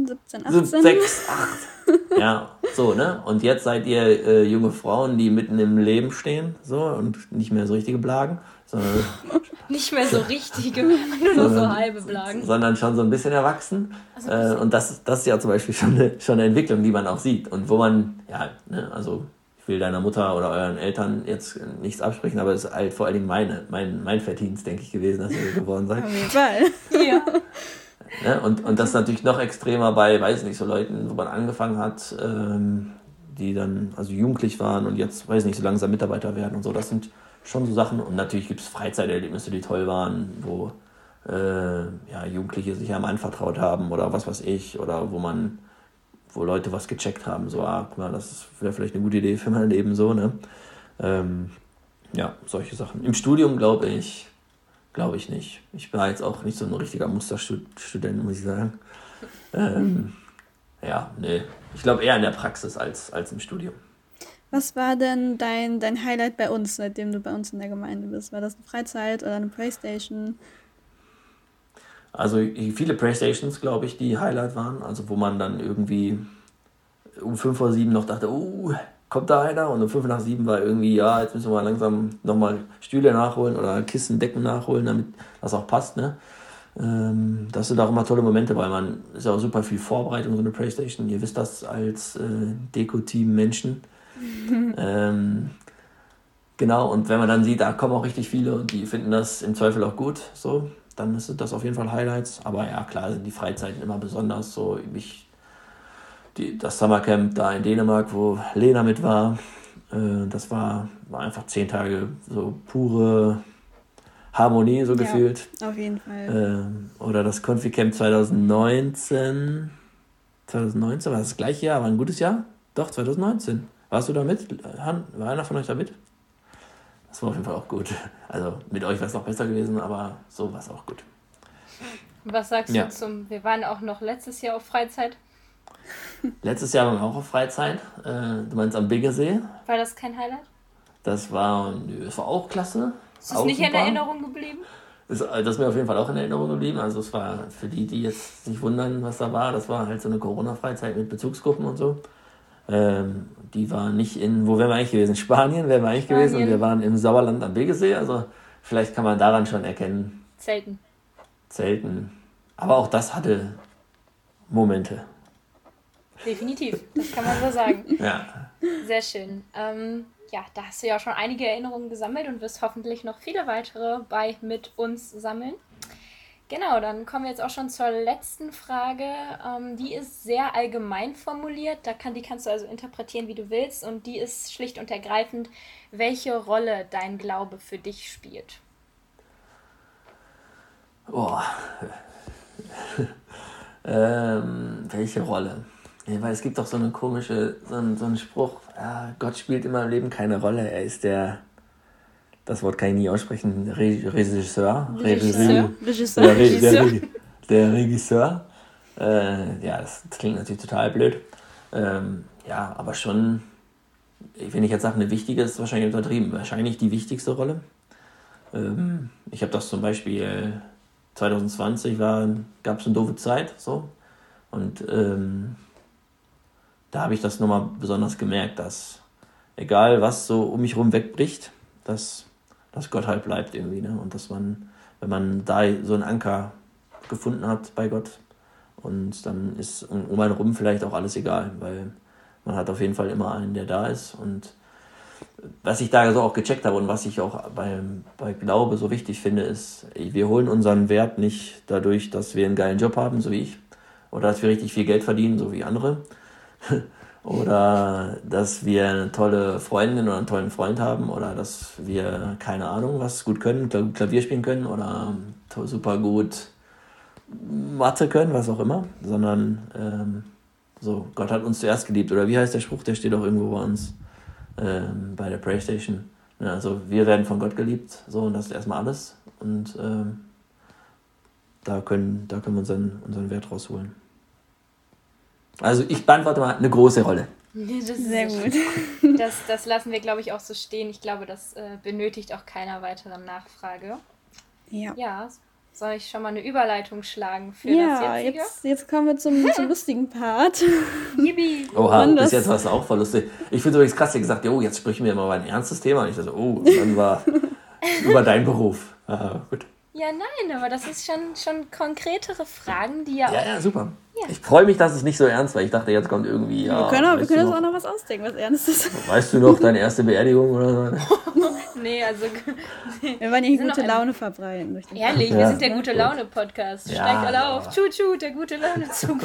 Speaker 3: 17, 18.
Speaker 4: 6, 8. ja, so, ne? Und jetzt seid ihr äh, junge Frauen, die mitten im Leben stehen, so, und nicht mehr so richtige Blagen, sondern. [laughs]
Speaker 2: nicht mehr so richtige, [laughs] nur noch so halbe Blagen.
Speaker 4: Sondern schon so ein bisschen erwachsen. Also, äh, und das, das ist ja zum Beispiel schon eine, schon eine Entwicklung, die man auch sieht. Und wo man, ja, ne, also will deiner Mutter oder euren Eltern jetzt nichts absprechen, aber es ist halt vor allen Dingen meine, mein, mein Verdienst, denke ich, gewesen, dass ihr geworden seid.
Speaker 3: Auf jeden Fall.
Speaker 2: ja. [laughs]
Speaker 4: Ne? Und, und das ist natürlich noch extremer bei, weiß nicht, so Leuten, wo man angefangen hat, ähm, die dann also jugendlich waren und jetzt, weiß nicht, so langsam Mitarbeiter werden und so. Das sind schon so Sachen. Und natürlich gibt es Freizeiterlebnisse, die toll waren, wo äh, ja, Jugendliche sich einem anvertraut haben oder was weiß ich, oder wo man wo Leute was gecheckt haben, so, ah, guck mal, das wäre vielleicht eine gute Idee für mein Leben, so, ne? Ähm, ja, solche Sachen. Im Studium glaube ich, glaube ich nicht. Ich war jetzt auch nicht so ein richtiger Musterstudent, muss ich sagen. Ähm, ja, nee. Ich glaube eher in der Praxis als, als im Studium.
Speaker 3: Was war denn dein, dein Highlight bei uns, seitdem du bei uns in der Gemeinde bist? War das eine Freizeit oder eine Playstation?
Speaker 4: Also viele Playstations, glaube ich, die Highlight waren. Also wo man dann irgendwie um 5 vor 7 noch dachte, oh, kommt da einer? Und um 5 nach 7 war irgendwie, ja, jetzt müssen wir langsam nochmal Stühle nachholen oder Kissen, Decken nachholen, damit das auch passt. Ne? Ähm, das sind auch immer tolle Momente, weil man ist ja auch super viel Vorbereitung, so eine Playstation. Ihr wisst das als äh, Deko-Team Menschen. [laughs] ähm, genau, und wenn man dann sieht, da kommen auch richtig viele und die finden das im Zweifel auch gut. So, dann sind das auf jeden Fall Highlights. Aber ja, klar sind die Freizeiten immer besonders. So, ich, die, das Summercamp da in Dänemark, wo Lena mit war, äh, das war, war einfach zehn Tage so pure Harmonie, so ja, gefühlt.
Speaker 3: Auf jeden Fall.
Speaker 4: Äh, oder das Confi-Camp 2019. 2019 war das, das gleiche Jahr, war ein gutes Jahr? Doch, 2019. Warst du da mit? War einer von euch da mit? Das war auf jeden Fall auch gut. Also mit euch wäre es noch besser gewesen, aber so war es auch gut.
Speaker 2: Was sagst ja. du zum, wir waren auch noch letztes Jahr auf Freizeit? [laughs]
Speaker 4: Letztes Jahr waren wir auch auf Freizeit. Äh, du meinst am Biggersee?
Speaker 2: War das kein Highlight?
Speaker 4: Das war, das war auch klasse.
Speaker 2: Ist das nicht super. in Erinnerung geblieben?
Speaker 4: Das, das ist mir auf jeden Fall auch in Erinnerung geblieben. Also es war für die, die jetzt sich wundern, was da war, das war halt so eine Corona-Freizeit mit Bezugsgruppen und so. Ähm, die war nicht in, wo wären wir eigentlich gewesen? [laughs] Spanien wären wir eigentlich Spanien. gewesen und wir waren im Sauerland am Begesee. Also vielleicht kann man daran schon erkennen.
Speaker 2: Zelten.
Speaker 4: Zelten. Aber auch das hatte Momente.
Speaker 2: Definitiv, das kann man so sagen. [laughs]
Speaker 4: ja.
Speaker 2: Sehr schön. Ähm, ja, da hast du ja schon einige Erinnerungen gesammelt und wirst hoffentlich noch viele weitere bei mit uns sammeln. Genau, dann kommen wir jetzt auch schon zur letzten Frage. Ähm, die ist sehr allgemein formuliert. Da kann, die kannst du also interpretieren, wie du willst. Und die ist schlicht und ergreifend, welche Rolle dein Glaube für dich spielt.
Speaker 4: Oh. [laughs] ähm, welche Rolle? Ja, weil es gibt doch so eine komische, so einen, so einen Spruch, ja, Gott spielt in meinem Leben keine Rolle, er ist der das Wort kann ich nie aussprechen, Re Regisseur.
Speaker 2: Regisseur.
Speaker 4: Regisseur. Der, Re der, der Regisseur. Äh, ja, das, das, klingt natürlich total blöd. Ähm, ja, aber schon, wenn ich jetzt sage, eine wichtige, ist wahrscheinlich untertrieben. Wahrscheinlich die wichtigste Rolle. Ähm, ich habe das zum Beispiel 2020 gab es eine doofe Zeit, so. Und ähm, da habe ich das nochmal besonders gemerkt, dass egal was so um mich herum wegbricht, dass dass Gott halt bleibt irgendwie. Ne? Und dass man, wenn man da so einen Anker gefunden hat bei Gott, und dann ist um, um einen rum vielleicht auch alles egal, weil man hat auf jeden Fall immer einen, der da ist. Und was ich da so auch gecheckt habe und was ich auch bei, bei Glaube so wichtig finde, ist, wir holen unseren Wert nicht dadurch, dass wir einen geilen Job haben, so wie ich, oder dass wir richtig viel Geld verdienen, so wie andere, [laughs] oder dass wir eine tolle Freundin oder einen tollen Freund haben, oder dass wir, keine Ahnung, was gut können, Klavier spielen können, oder super gut Mathe können, was auch immer, sondern ähm, so, Gott hat uns zuerst geliebt. Oder wie heißt der Spruch, der steht auch irgendwo bei uns ähm, bei der Playstation. Ja, also wir werden von Gott geliebt, so und das ist erstmal alles. Und ähm, da können, da können wir unseren, unseren Wert rausholen. Also ich beantworte mal eine große Rolle.
Speaker 2: Das Sehr gut. Das, das lassen wir, glaube ich, auch so stehen. Ich glaube, das äh, benötigt auch keiner weiteren Nachfrage. Ja. Ja, soll ich schon mal eine Überleitung schlagen für ja,
Speaker 3: das jetzige? Jetzt, jetzt kommen wir zum, zum [laughs] lustigen Part.
Speaker 4: Yippie. Oha, bis jetzt war es auch voll lustig. Ich finde übrigens krass, ihr gesagt, jo, jetzt sprechen wir mal über ein ernstes Thema. Und ich dachte, oh, dann war [laughs] über deinen Beruf. Ah,
Speaker 2: gut. Ja, nein, aber das ist schon, schon konkretere Fragen, die ja,
Speaker 4: ja auch. Ja, super. Ja. Ich freue mich, dass es nicht so ernst war. Ich dachte, jetzt kommt irgendwie. Ja,
Speaker 3: wir können, auch, wir können uns auch noch was ausdenken, was Ernstes. [laughs]
Speaker 4: Weißt du noch deine erste Beerdigung oder
Speaker 2: so? [laughs] nee, also. [laughs]
Speaker 3: Wir wollen hier gute Laune verbreiten.
Speaker 2: Durch den Ehrlich, wir sind der gute Laune-Podcast. Steigt alle auf. Tschu-tschu, der gute Laune-Zug.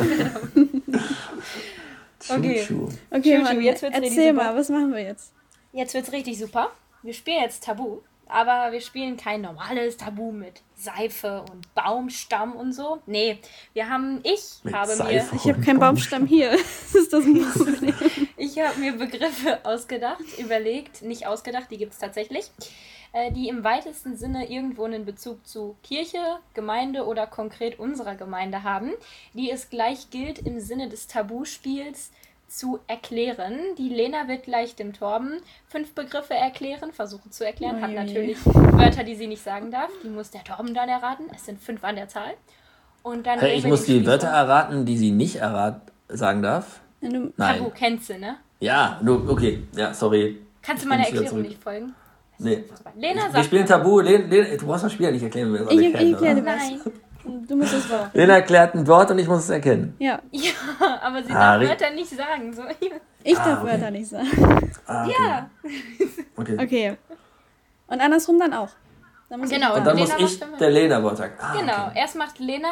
Speaker 3: okay. Okay, Mann, jetzt wird's erzähl mal, was machen wir jetzt?
Speaker 2: Jetzt wird's richtig super. Wir spielen jetzt Tabu aber wir spielen kein normales Tabu mit Seife und Baumstamm und so. Nee, wir haben, ich mit habe Seife
Speaker 3: mir. Ich habe keinen Baumstamm hier. [laughs] das ist das
Speaker 2: Problem. ich habe mir Begriffe ausgedacht, überlegt, nicht ausgedacht, die gibt es tatsächlich, äh, die im weitesten Sinne irgendwo einen Bezug zu Kirche, Gemeinde oder konkret unserer Gemeinde haben, die es gleich gilt im Sinne des Tabuspiels zu erklären. Die Lena wird gleich dem Torben fünf Begriffe erklären, versuchen zu erklären, hat natürlich Wörter, die sie nicht sagen darf. Die muss der Torben dann erraten. Es sind fünf an der Zahl.
Speaker 4: Und dann hey, ich muss die Wörter erraten, die sie nicht errat sagen darf.
Speaker 2: Nein. Tabu kennst du, ne?
Speaker 4: Ja, du, okay, ja, sorry.
Speaker 2: Kannst du meiner Erklärung nicht folgen?
Speaker 4: Nee. Lena sagt. Wir spielen Tabu. Lena, Lena, du brauchst das Spiel nicht erklären, wenn wir das alle ich, kennen. Ich erkläre Nein. Du musst es Wort. Lena erklärt ein Wort und ich muss es erkennen.
Speaker 2: Ja. Ja, aber sie ah, darf Wörter nicht sagen. So.
Speaker 3: Ich darf ah, okay. Wörter nicht sagen. Ah, okay. Ja. Okay. okay. Und andersrum dann auch.
Speaker 2: Dann genau.
Speaker 4: Und dann Lena muss ich der Lena Wort sagen.
Speaker 2: Ah, genau. Okay. Erst macht Lena,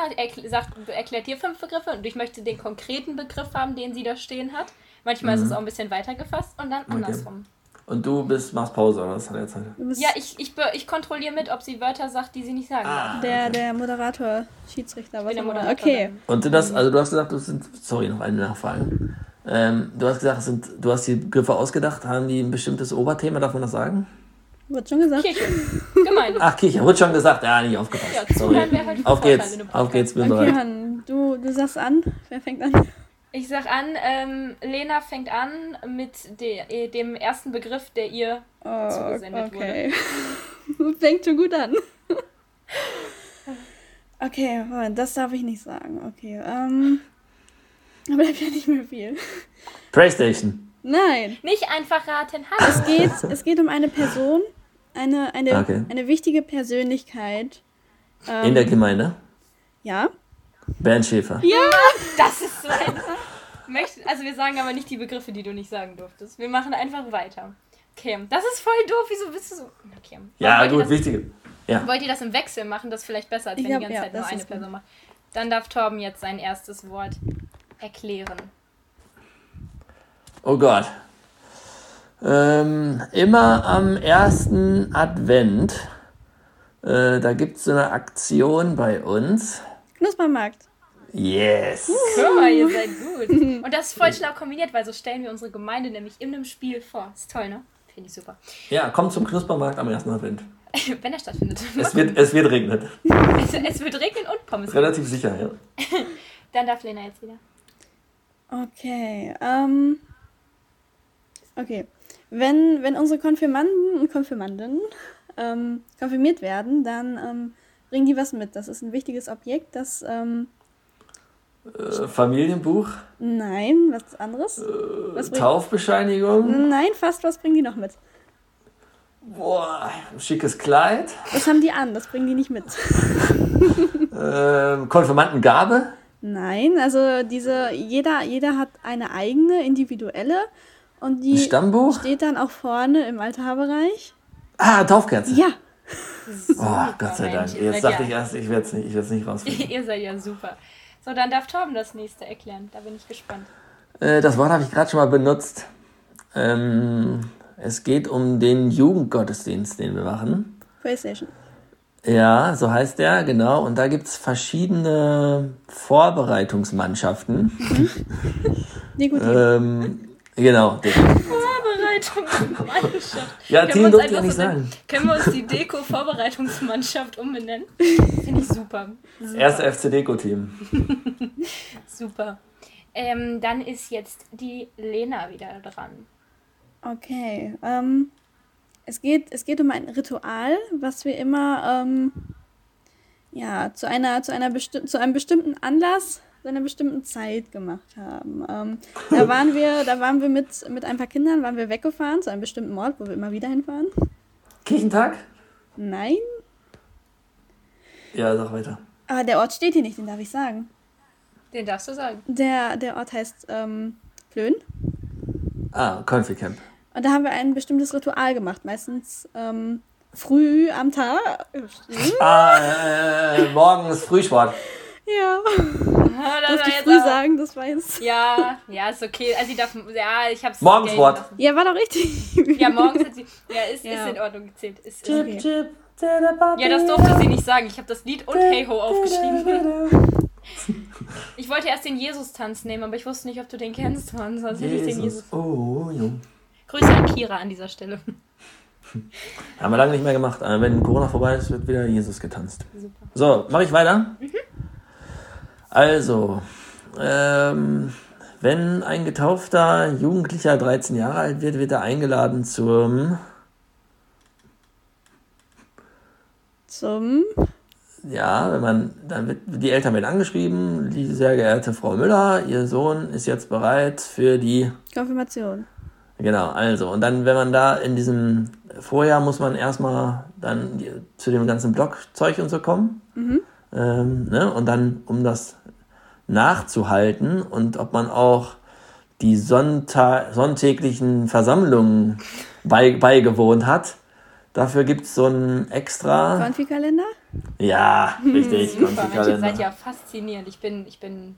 Speaker 2: sagt, erklärt dir fünf Begriffe und ich möchte den konkreten Begriff haben, den sie da stehen hat. Manchmal mhm. ist es auch ein bisschen weiter gefasst und dann andersrum.
Speaker 4: Und du bist, machst Pause, oder was hat er
Speaker 2: Zeit? Ja, ich, ich, ich kontrolliere mit, ob sie Wörter sagt, die sie nicht sagen
Speaker 3: ah, Der, okay. der Moderator, Schiedsrichter, was der Moderator. Okay.
Speaker 4: Und du, das, also du hast gesagt, du sind, sorry, noch eine Nachfrage. Ähm, du hast gesagt, sind, du hast die Begriffe ausgedacht, haben die ein bestimmtes Oberthema, darf man das sagen?
Speaker 3: Wird schon gesagt.
Speaker 2: Kirche. Gemeinde.
Speaker 4: Ach, Kirche, wird schon gesagt. Ja, nicht aufgepasst. Ja, Sorry. Halt auf geht's, auf geht's, bin
Speaker 3: okay, bereit. du, du sagst an. Wer fängt an?
Speaker 2: Ich sag an, ähm, Lena fängt an mit de, äh, dem ersten Begriff, der ihr oh, zugesendet okay.
Speaker 3: wurde. [laughs] fängt schon gut an. [laughs] okay, das darf ich nicht sagen. Okay, ähm. Aber bleibt ja nicht mehr viel.
Speaker 4: Playstation.
Speaker 3: Nein.
Speaker 2: Nicht einfach raten.
Speaker 3: Hallo. Es geht, es geht um eine Person, eine, eine, okay. eine wichtige Persönlichkeit.
Speaker 4: Ähm, In der Gemeinde?
Speaker 3: Ja.
Speaker 4: Bernd Schäfer.
Speaker 2: Ja, das ist so ein. also wir sagen aber nicht die Begriffe, die du nicht sagen durftest. Wir machen einfach weiter. Okay, das ist voll doof. Wieso bist du so. Okay.
Speaker 4: Ja, gut, wichtige. Ja.
Speaker 2: Wollt ihr das im Wechsel machen? Das ist vielleicht besser, als wenn glaub, die ganze ja, Zeit nur eine Person macht. Dann darf Torben jetzt sein erstes Wort erklären.
Speaker 4: Oh Gott. Ähm, immer am ersten Advent, äh, da gibt es so eine Aktion bei uns.
Speaker 3: Knuspermarkt.
Speaker 4: Yes.
Speaker 2: Guck mal, ihr seid gut. Und das ist voll schlau kombiniert, weil so stellen wir unsere Gemeinde nämlich in einem Spiel vor. Ist toll, ne? Finde ich super.
Speaker 4: Ja, kommt zum Knuspermarkt am ersten Advent. [laughs]
Speaker 2: Wenn er stattfindet.
Speaker 4: Es wird, es wird regnen.
Speaker 2: Es, [laughs] es wird regnen und Pommes.
Speaker 4: Relativ sicher, ja. [laughs]
Speaker 2: Dann darf Lena jetzt wieder.
Speaker 3: Okay, ähm. Okay. Wenn, wenn unsere Konfirmanden und Konfirmanden ähm, konfirmiert werden, dann ähm, bringen die was mit. Das ist ein wichtiges Objekt, das. Ähm,
Speaker 4: äh, Familienbuch?
Speaker 3: Nein, was anderes?
Speaker 4: Äh, was Taufbescheinigung?
Speaker 3: Nein, fast. Was bringen die noch mit?
Speaker 4: Boah, schickes Kleid.
Speaker 3: Was haben die an? Das bringen die nicht mit. [laughs]
Speaker 4: Ähm, Konfirmandengabe.
Speaker 3: Nein, also diese, jeder, jeder hat eine eigene, individuelle. Und
Speaker 4: Ein
Speaker 3: die steht dann auch vorne im Altarbereich.
Speaker 4: Ah, Taufkerze.
Speaker 3: Ja,
Speaker 4: Oh, Gott sei
Speaker 2: Mensch,
Speaker 4: Dank. Jetzt dachte
Speaker 2: ja-
Speaker 4: ich erst, ich werde es nicht, ich nicht rausfinden. [laughs]
Speaker 2: Ihr seid ja super. So, dann darf Torben das nächste erklären. Da bin ich gespannt.
Speaker 4: Äh, das Wort habe ich gerade schon mal benutzt. Ähm, es geht um den Jugendgottesdienst, den wir machen.
Speaker 3: Playstation.
Speaker 4: Ja, so heißt der, genau. Und da gibt's verschiedene Vorbereitungsmannschaften.
Speaker 3: Nee, gut. [laughs]
Speaker 4: ähm, genau.
Speaker 2: Vorbereitungsmannschaft.
Speaker 4: Ja,
Speaker 2: Können
Speaker 4: Team
Speaker 2: wir uns
Speaker 4: durfte ich nicht
Speaker 2: so
Speaker 4: sagen.
Speaker 2: Können wir uns die Deko-Vorbereitungsmannschaft umbenennen? [laughs] Finde ich super. super.
Speaker 4: Erste FC Deko-Team. [laughs]
Speaker 2: Super. Ähm, dann ist jetzt die Lena wieder dran.
Speaker 3: Okay. Ähm, es, geht, es geht um ein Ritual, was wir immer ähm, ja, zu, einer, zu, einer zu einem bestimmten Anlass, zu einer bestimmten Zeit gemacht haben. Ähm, da waren wir, da waren wir mit, mit ein paar Kindern, waren wir weggefahren zu einem bestimmten Ort, wo wir immer wieder hinfahren.
Speaker 4: Kirchentag?
Speaker 3: Nein,
Speaker 4: Ja, sag weiter.
Speaker 3: aber der Ort steht hier nicht, den darf ich sagen.
Speaker 2: Den darfst du sagen.
Speaker 3: Der, der Ort heißt ähm, Flöhen.
Speaker 4: Ah, Confi Camp.
Speaker 3: Und da haben wir ein bestimmtes Ritual gemacht, meistens ähm, früh am Tag.
Speaker 4: Ah, äh, morgens Frühsport.
Speaker 3: Ja,
Speaker 2: das
Speaker 3: darf
Speaker 2: war
Speaker 3: ich
Speaker 2: jetzt
Speaker 3: früh
Speaker 2: auch-
Speaker 3: sagen, das weiß.
Speaker 2: Ja, ja, ist okay. Also, sie darf. Ja, ich hab's. Lassen.
Speaker 3: Ja, war doch richtig.
Speaker 2: Ja, morgens hat sie. Ja, ist,
Speaker 3: Ja.
Speaker 2: ist in Ordnung gezählt. Ist, ist
Speaker 3: Chip,
Speaker 2: okay.
Speaker 4: chip,
Speaker 2: Ja, das durfte sie nicht sagen. Ich habe das Lied und Hey Ho aufgeschrieben. [laughs] Ich wollte erst den Jesus-Tanz nehmen, aber ich wusste nicht, ob du den kennst, Mann. Sonst hätte ich den
Speaker 4: Jesus.
Speaker 2: Jesus.
Speaker 4: Oh, jung.
Speaker 2: Grüße an Kira an dieser Stelle.
Speaker 4: Haben wir lange nicht mehr gemacht. Aber wenn Corona vorbei ist, wird wieder Jesus getanzt.
Speaker 2: Super.
Speaker 4: So, mache ich weiter? Also, ähm, wenn ein getaufter Jugendlicher 13 Jahre alt wird, wird er eingeladen zum,
Speaker 3: Zum.
Speaker 4: ja, wenn man, dann wird, die Eltern werden angeschrieben, die sehr geehrte Frau Müller, Ihr Sohn ist jetzt bereit für die
Speaker 3: Konfirmation.
Speaker 4: Genau, also, und dann, wenn man da in diesem, vorher muss man erstmal dann zu dem ganzen Blockzeug und so kommen. Ähm, ne? Und dann, um das nachzuhalten und ob man auch die Sonnta sonntäglichen Versammlungen bei, beigewohnt hat, dafür gibt es so ein extra.
Speaker 3: Konfikalender?
Speaker 4: Ja, richtig,
Speaker 2: Super, Mensch, ihr seid ja faszinierend. Ich bin, ich bin.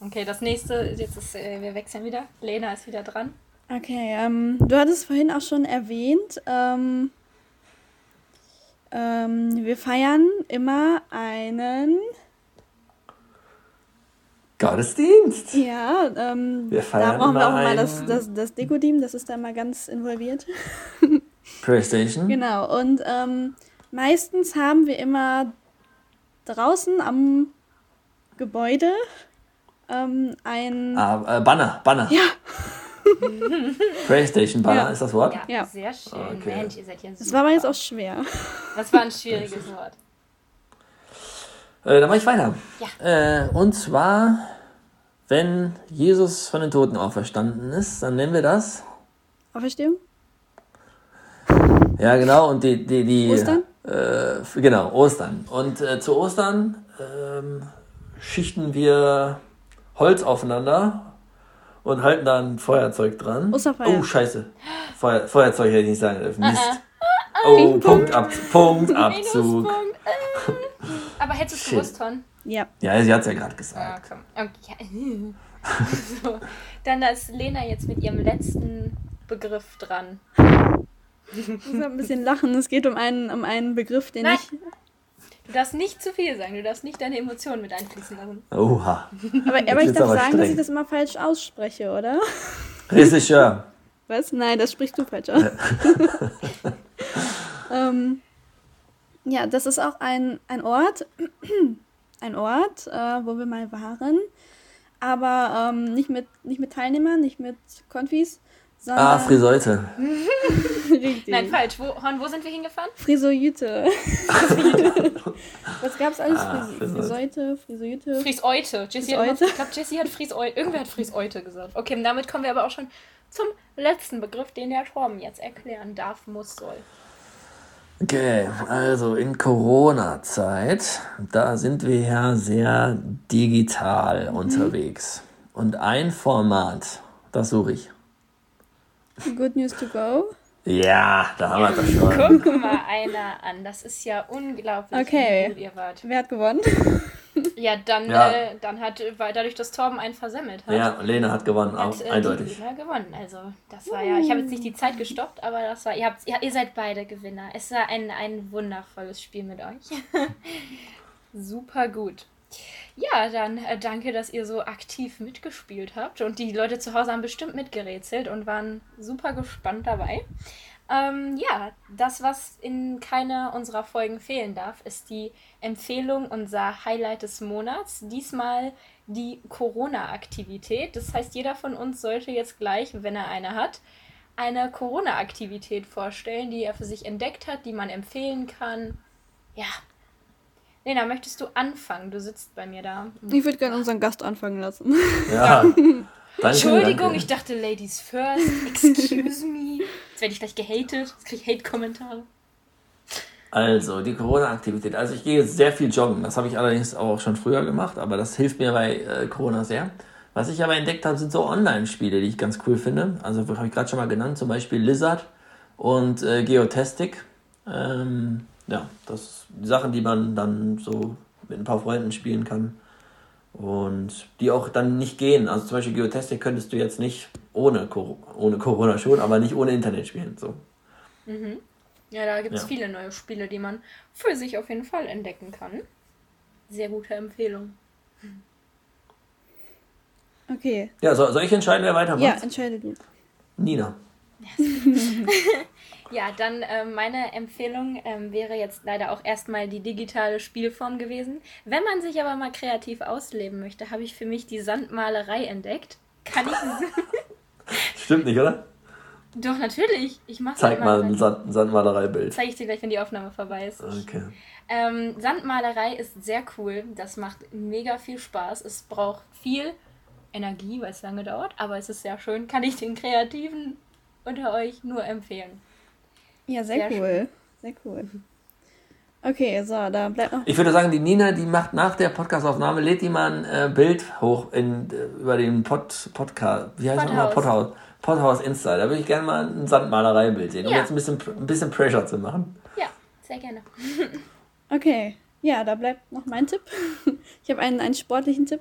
Speaker 2: Okay, das nächste, jetzt ist, äh, wir wechseln wieder. Lena ist wieder dran.
Speaker 3: Okay, ähm, du hattest vorhin auch schon erwähnt, ähm, ähm, wir feiern immer einen,
Speaker 4: Gottesdienst.
Speaker 3: ja, ähm,
Speaker 4: Wir feiern
Speaker 3: da brauchen wir auch mal das, das, das Deko-Team, das ist da mal ganz involviert. [laughs]
Speaker 4: PlayStation.
Speaker 3: Genau, und ähm, meistens haben wir immer draußen am Gebäude ähm, ein,
Speaker 4: Ah, äh, Banner, Banner. Ja. [laughs] PlayStation Banner
Speaker 3: Ja.
Speaker 4: ist das Wort?
Speaker 2: Ja,
Speaker 3: Ja.
Speaker 2: sehr schön.
Speaker 4: Okay.
Speaker 2: Mensch, ihr seid ja super.
Speaker 3: das war aber jetzt auch schwer.
Speaker 2: Das war ein schwieriges Wort.
Speaker 4: Äh, dann mache ich weiter.
Speaker 2: Ja.
Speaker 4: Äh, und zwar, wenn Jesus von den Toten auferstanden ist, dann nennen wir das.
Speaker 3: Auferstehung?
Speaker 4: Ja, genau. Und die, die, die
Speaker 3: Ostern?
Speaker 4: Äh, genau, Ostern. Und äh, zu Ostern ähm, schichten wir Holz aufeinander und halten da ein Feuerzeug dran.
Speaker 3: Osterfeuer.
Speaker 4: Oh, scheiße. Feuer, Feuerzeug hätte ich nicht sagen dürfen. Mist. Oh, Punktab Punktabzug. [laughs]
Speaker 2: Minuspunkt. Äh. Aber hättest du es gewusst, Ton?
Speaker 3: Ja.
Speaker 4: Ja, sie hat es ja gerade
Speaker 2: Ja,
Speaker 4: gesagt.
Speaker 2: komm. Okay. [laughs] so. Dann ist Lena jetzt mit ihrem letzten Begriff dran.
Speaker 3: Ich muss ein bisschen lachen. Es geht um einen, um einen Begriff, den
Speaker 2: Nein.
Speaker 3: ich.
Speaker 2: Du darfst nicht zu viel sagen, du darfst nicht deine Emotionen mit einfließen lassen.
Speaker 4: Oha.
Speaker 3: Aber, aber ich darf
Speaker 4: aber
Speaker 3: sagen, dass
Speaker 4: streng.
Speaker 3: ich das immer falsch ausspreche, oder?
Speaker 4: Regisseur.
Speaker 3: Was? Nein, das sprichst du falsch aus. [laughs] ähm, ja, das ist auch ein, ein Ort, [clears throat] ein Ort, äh, wo wir mal waren, aber ähm, nicht, mit, nicht mit Teilnehmern, nicht mit Konfis, sondern
Speaker 4: Ah, Friseute. [laughs]
Speaker 3: richtig.
Speaker 2: Nein, falsch. Wo, Horn, wo sind wir hingefahren?
Speaker 3: Frisoyute. [laughs] Was gab's alles?
Speaker 4: Ah,
Speaker 3: Fris
Speaker 4: Friseute.
Speaker 3: Friseute.
Speaker 2: Jessie hat, immer-
Speaker 3: Fries-Eute?
Speaker 2: ich glaube, Jessie hat Fries-Eute. Irgendwer hat Fries-Eute gesagt. Okay, und damit kommen wir aber auch schon zum letzten Begriff, den der Torben jetzt erklären darf, muss, soll.
Speaker 4: Okay, also in Corona-Zeit, da sind wir ja sehr digital unterwegs. Und ein Format, das suche ich.
Speaker 3: Good News to Go.
Speaker 4: Ja, da haben wir das schon.
Speaker 2: Guck mal einer an. Das ist ja unglaublich,
Speaker 3: Okay.
Speaker 2: wie gut ihr wart.
Speaker 3: Wer hat gewonnen?
Speaker 2: Ja, dann,
Speaker 4: Ja.
Speaker 2: Äh, dann hat, weil dadurch, dass Torben einen versemmelt hat,
Speaker 4: Ja, Lena hat gewonnen, auch
Speaker 2: hat äh,
Speaker 4: eindeutig.
Speaker 2: Lena gewonnen. Also, das war ja, ich habe jetzt nicht die Zeit gestoppt, aber das war, ihr, habt, ihr, ihr seid beide Gewinner. Es war ein, ein wundervolles Spiel mit euch. [laughs] Super gut. Ja, dann äh, danke, dass ihr so aktiv mitgespielt habt. Und die Leute zu Hause haben bestimmt mitgerätselt und waren super gespannt dabei. Ähm, ja, das, was in keiner unserer Folgen fehlen darf, ist die Empfehlung, unser Highlight des Monats. Diesmal die Corona-Aktivität. Das heißt, jeder von uns sollte jetzt gleich, wenn er eine hat, eine Corona-Aktivität vorstellen, die er für sich entdeckt hat, die man empfehlen kann. Ja. Lena, möchtest du anfangen? Du sitzt bei mir da.
Speaker 3: Ich würde gerne unseren Gast anfangen lassen.
Speaker 4: Ja. [laughs] Danke,
Speaker 2: Entschuldigung,
Speaker 4: danke.
Speaker 2: ich dachte Ladies first. Excuse me. Jetzt werde ich gleich gehatet. Jetzt kriege ich Hate-Kommentare.
Speaker 4: Also, die Corona-Aktivität. Also, ich gehe jetzt sehr viel joggen. Das habe ich allerdings auch schon früher gemacht, aber das hilft mir bei äh, Corona sehr. Was ich aber entdeckt habe, sind so Online-Spiele, die ich ganz cool finde. Also, habe ich gerade schon mal genannt, zum Beispiel Lizard und äh, Geotastic. Ähm, ja, das sind Sachen, die man dann so mit ein paar Freunden spielen kann. Und die auch dann nicht gehen. Also, zum Beispiel Geotastic könntest du jetzt nicht ohne, Cor ohne Corona schon, aber nicht ohne Internet spielen. So.
Speaker 2: Ja, da gibt es
Speaker 4: Ja.
Speaker 2: viele neue Spiele, die man für sich auf jeden Fall entdecken kann. Sehr gute Empfehlung.
Speaker 3: Okay.
Speaker 4: Ja, soll, soll ich entscheiden, wer weitermacht?
Speaker 3: Ja, entscheide du.
Speaker 4: Nina. [laughs] [laughs]
Speaker 2: Ja, dann ähm, meine Empfehlung ähm, wäre jetzt leider auch erstmal die digitale Spielform gewesen. Wenn man sich aber mal kreativ ausleben möchte, habe ich für mich die Sandmalerei entdeckt. Kann ich. [laughs] [laughs]
Speaker 4: Stimmt nicht, oder?
Speaker 2: Doch, natürlich. Ich mache
Speaker 4: Zeig mal ein Sand Sandmalereibild.
Speaker 2: Zeige ich dir gleich, wenn die Aufnahme vorbei ist.
Speaker 4: Okay.
Speaker 2: Ähm, Sandmalerei ist sehr cool. Das macht mega viel Spaß. Es braucht viel Energie, weil es lange dauert, aber es ist sehr schön. Kann ich den Kreativen unter euch nur empfehlen.
Speaker 3: Ja, sehr,
Speaker 2: Sehr
Speaker 3: cool. Sehr cool. Okay, so, da bleibt noch.
Speaker 4: Ich würde sagen, die Nina, die macht nach der Podcastaufnahme, lädt die mal ein äh, Bild hoch in, äh, über den Pod, Podcast, wie heißt das nochmal?
Speaker 2: Podhouse.
Speaker 4: Podhouse. Insta. Da würde ich gerne mal ein Sandmalereibild sehen, um
Speaker 2: Ja.
Speaker 4: jetzt ein bisschen, ein bisschen Pressure zu machen.
Speaker 2: Ja, sehr gerne. [laughs]
Speaker 3: Okay, ja, da bleibt noch mein Tipp. [laughs] Ich habe einen, einen sportlichen Tipp.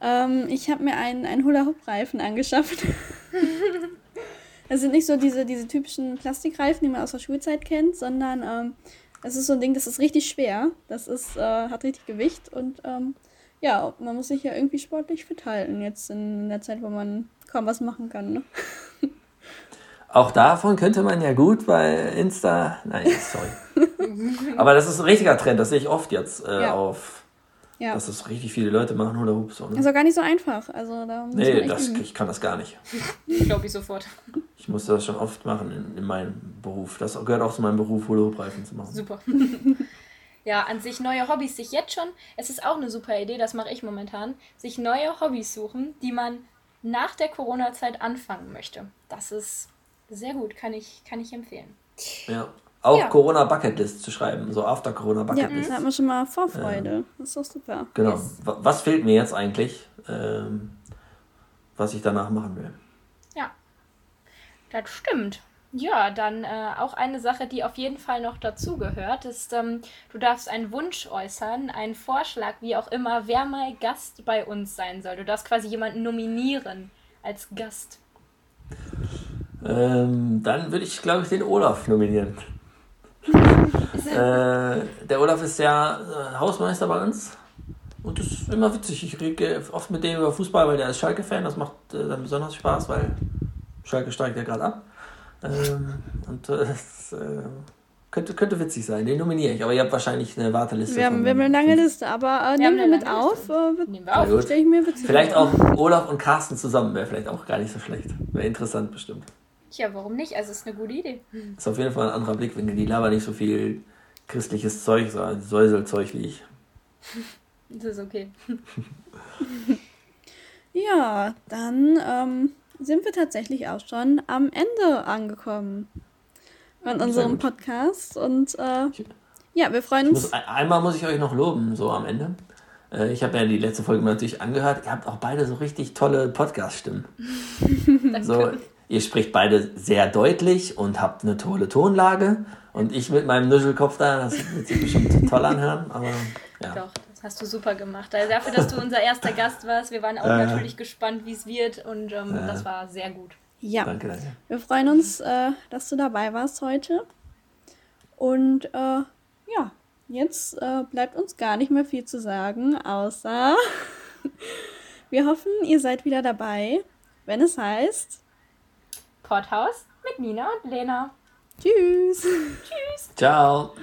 Speaker 3: Ähm, ich habe mir einen, einen Hula-Hoop-Reifen angeschafft. [laughs] Das sind nicht so diese, diese typischen Plastikreifen, die man aus der Schulzeit kennt, sondern ähm, es ist so ein Ding, das ist richtig schwer. Das ist, äh, hat richtig Gewicht und ähm, ja, man muss sich ja irgendwie sportlich fit halten, jetzt in der Zeit, wo man kaum was machen kann. Ne? [laughs]
Speaker 4: Auch davon könnte man ja gut bei Insta. Nein, sorry. [laughs] Aber das ist ein richtiger Trend, das sehe ich oft jetzt äh,
Speaker 3: Ja.
Speaker 4: auf.
Speaker 3: Ja.
Speaker 4: Dass das richtig viele Leute machen oder Hoops. So, ne?
Speaker 3: Ist auch gar nicht so einfach. Also da muss man
Speaker 4: Nee, das,
Speaker 3: üben.
Speaker 4: ich kann das gar nicht.
Speaker 2: Glaube ich sofort. [laughs]
Speaker 4: Ich musste das schon oft machen in, in meinem Beruf. Das gehört auch zu meinem Beruf, Hula-Hoop-Reifen zu machen.
Speaker 2: Super. [laughs] ja, an sich neue Hobbys sich jetzt schon, es ist auch eine super Idee, das mache ich momentan, sich neue Hobbys suchen, die man nach der Corona-Zeit anfangen möchte. Das ist sehr gut, kann ich, kann ich empfehlen.
Speaker 4: Ja. Auch
Speaker 2: Ja.
Speaker 4: Corona-Bucketlist zu schreiben, so after
Speaker 3: Ja,
Speaker 4: Corona-Bucketlist.
Speaker 3: da hat man schon mal Vorfreude. Das ist doch super.
Speaker 4: Genau.
Speaker 2: Yes.
Speaker 4: Wa- Was fehlt mir jetzt eigentlich, ähm, was ich danach machen will?
Speaker 2: Ja, das stimmt. Ja, dann äh, auch eine Sache, die auf jeden Fall noch dazugehört, ist, ähm, du darfst einen Wunsch äußern, einen Vorschlag, wie auch immer, wer mal Gast bei uns sein soll. Du darfst quasi jemanden nominieren als Gast.
Speaker 4: Ähm, dann würde ich, glaube ich, den Olaf nominieren. Äh, der Olaf ist ja äh, Hausmeister bei uns. Und das ist immer witzig. Ich rede oft mit dem über Fußball, weil der ist Schalke-Fan. Das macht äh, dann besonders Spaß, weil Schalke steigt ja gerade ab. Ähm, und äh, [laughs] das äh, könnte, könnte witzig sein. Den nominiere ich. Aber ihr habt wahrscheinlich eine Warteliste.
Speaker 3: Wir haben, wir haben eine lange Liste, aber äh,
Speaker 2: Wir
Speaker 3: nehmen wir mit auf. Äh,
Speaker 2: Nehmen wir auf.
Speaker 3: Stelle ich mir witzig
Speaker 4: Vielleicht auch Olaf und Carsten zusammen wäre vielleicht auch gar nicht so schlecht. Wäre interessant bestimmt.
Speaker 2: Tja, warum nicht? Also, es ist eine gute Idee.
Speaker 4: Ist auf jeden Fall ein anderer Blickwinkel. Die labern nicht so viel christliches Zeug, so Säuselzeug wie ich.
Speaker 2: Das ist okay. [laughs]
Speaker 3: Ja, dann ähm, sind wir tatsächlich auch schon am Ende angekommen. von unserem. Podcast. Und äh, ja, wir freuen uns.
Speaker 4: Muss, einmal muss ich euch noch loben, so am Ende. Äh, Ich habe ja die letzte Folge mir natürlich angehört. Ihr habt auch beide so richtig tolle Podcast-Stimmen. [laughs] so, ihr spricht beide sehr deutlich und habt eine tolle Tonlage. Und ich mit meinem Nuschelkopf da, das wird sich bestimmt toll anhören. Aber ja.
Speaker 2: Doch, das hast du super gemacht. Also dafür, dass du unser erster Gast warst, wir waren auch
Speaker 4: Äh.
Speaker 2: natürlich gespannt, wie es wird und ähm, das war sehr gut.
Speaker 3: Ja,
Speaker 4: Danke, danke.
Speaker 3: wir freuen uns, äh, dass du dabei warst heute. Und äh, ja, jetzt äh, bleibt uns gar nicht mehr viel zu sagen, außer [laughs] wir hoffen, ihr seid wieder dabei, wenn es heißt
Speaker 2: Porthaus mit Nina und Lena.
Speaker 3: Tschüss.
Speaker 4: Ciao.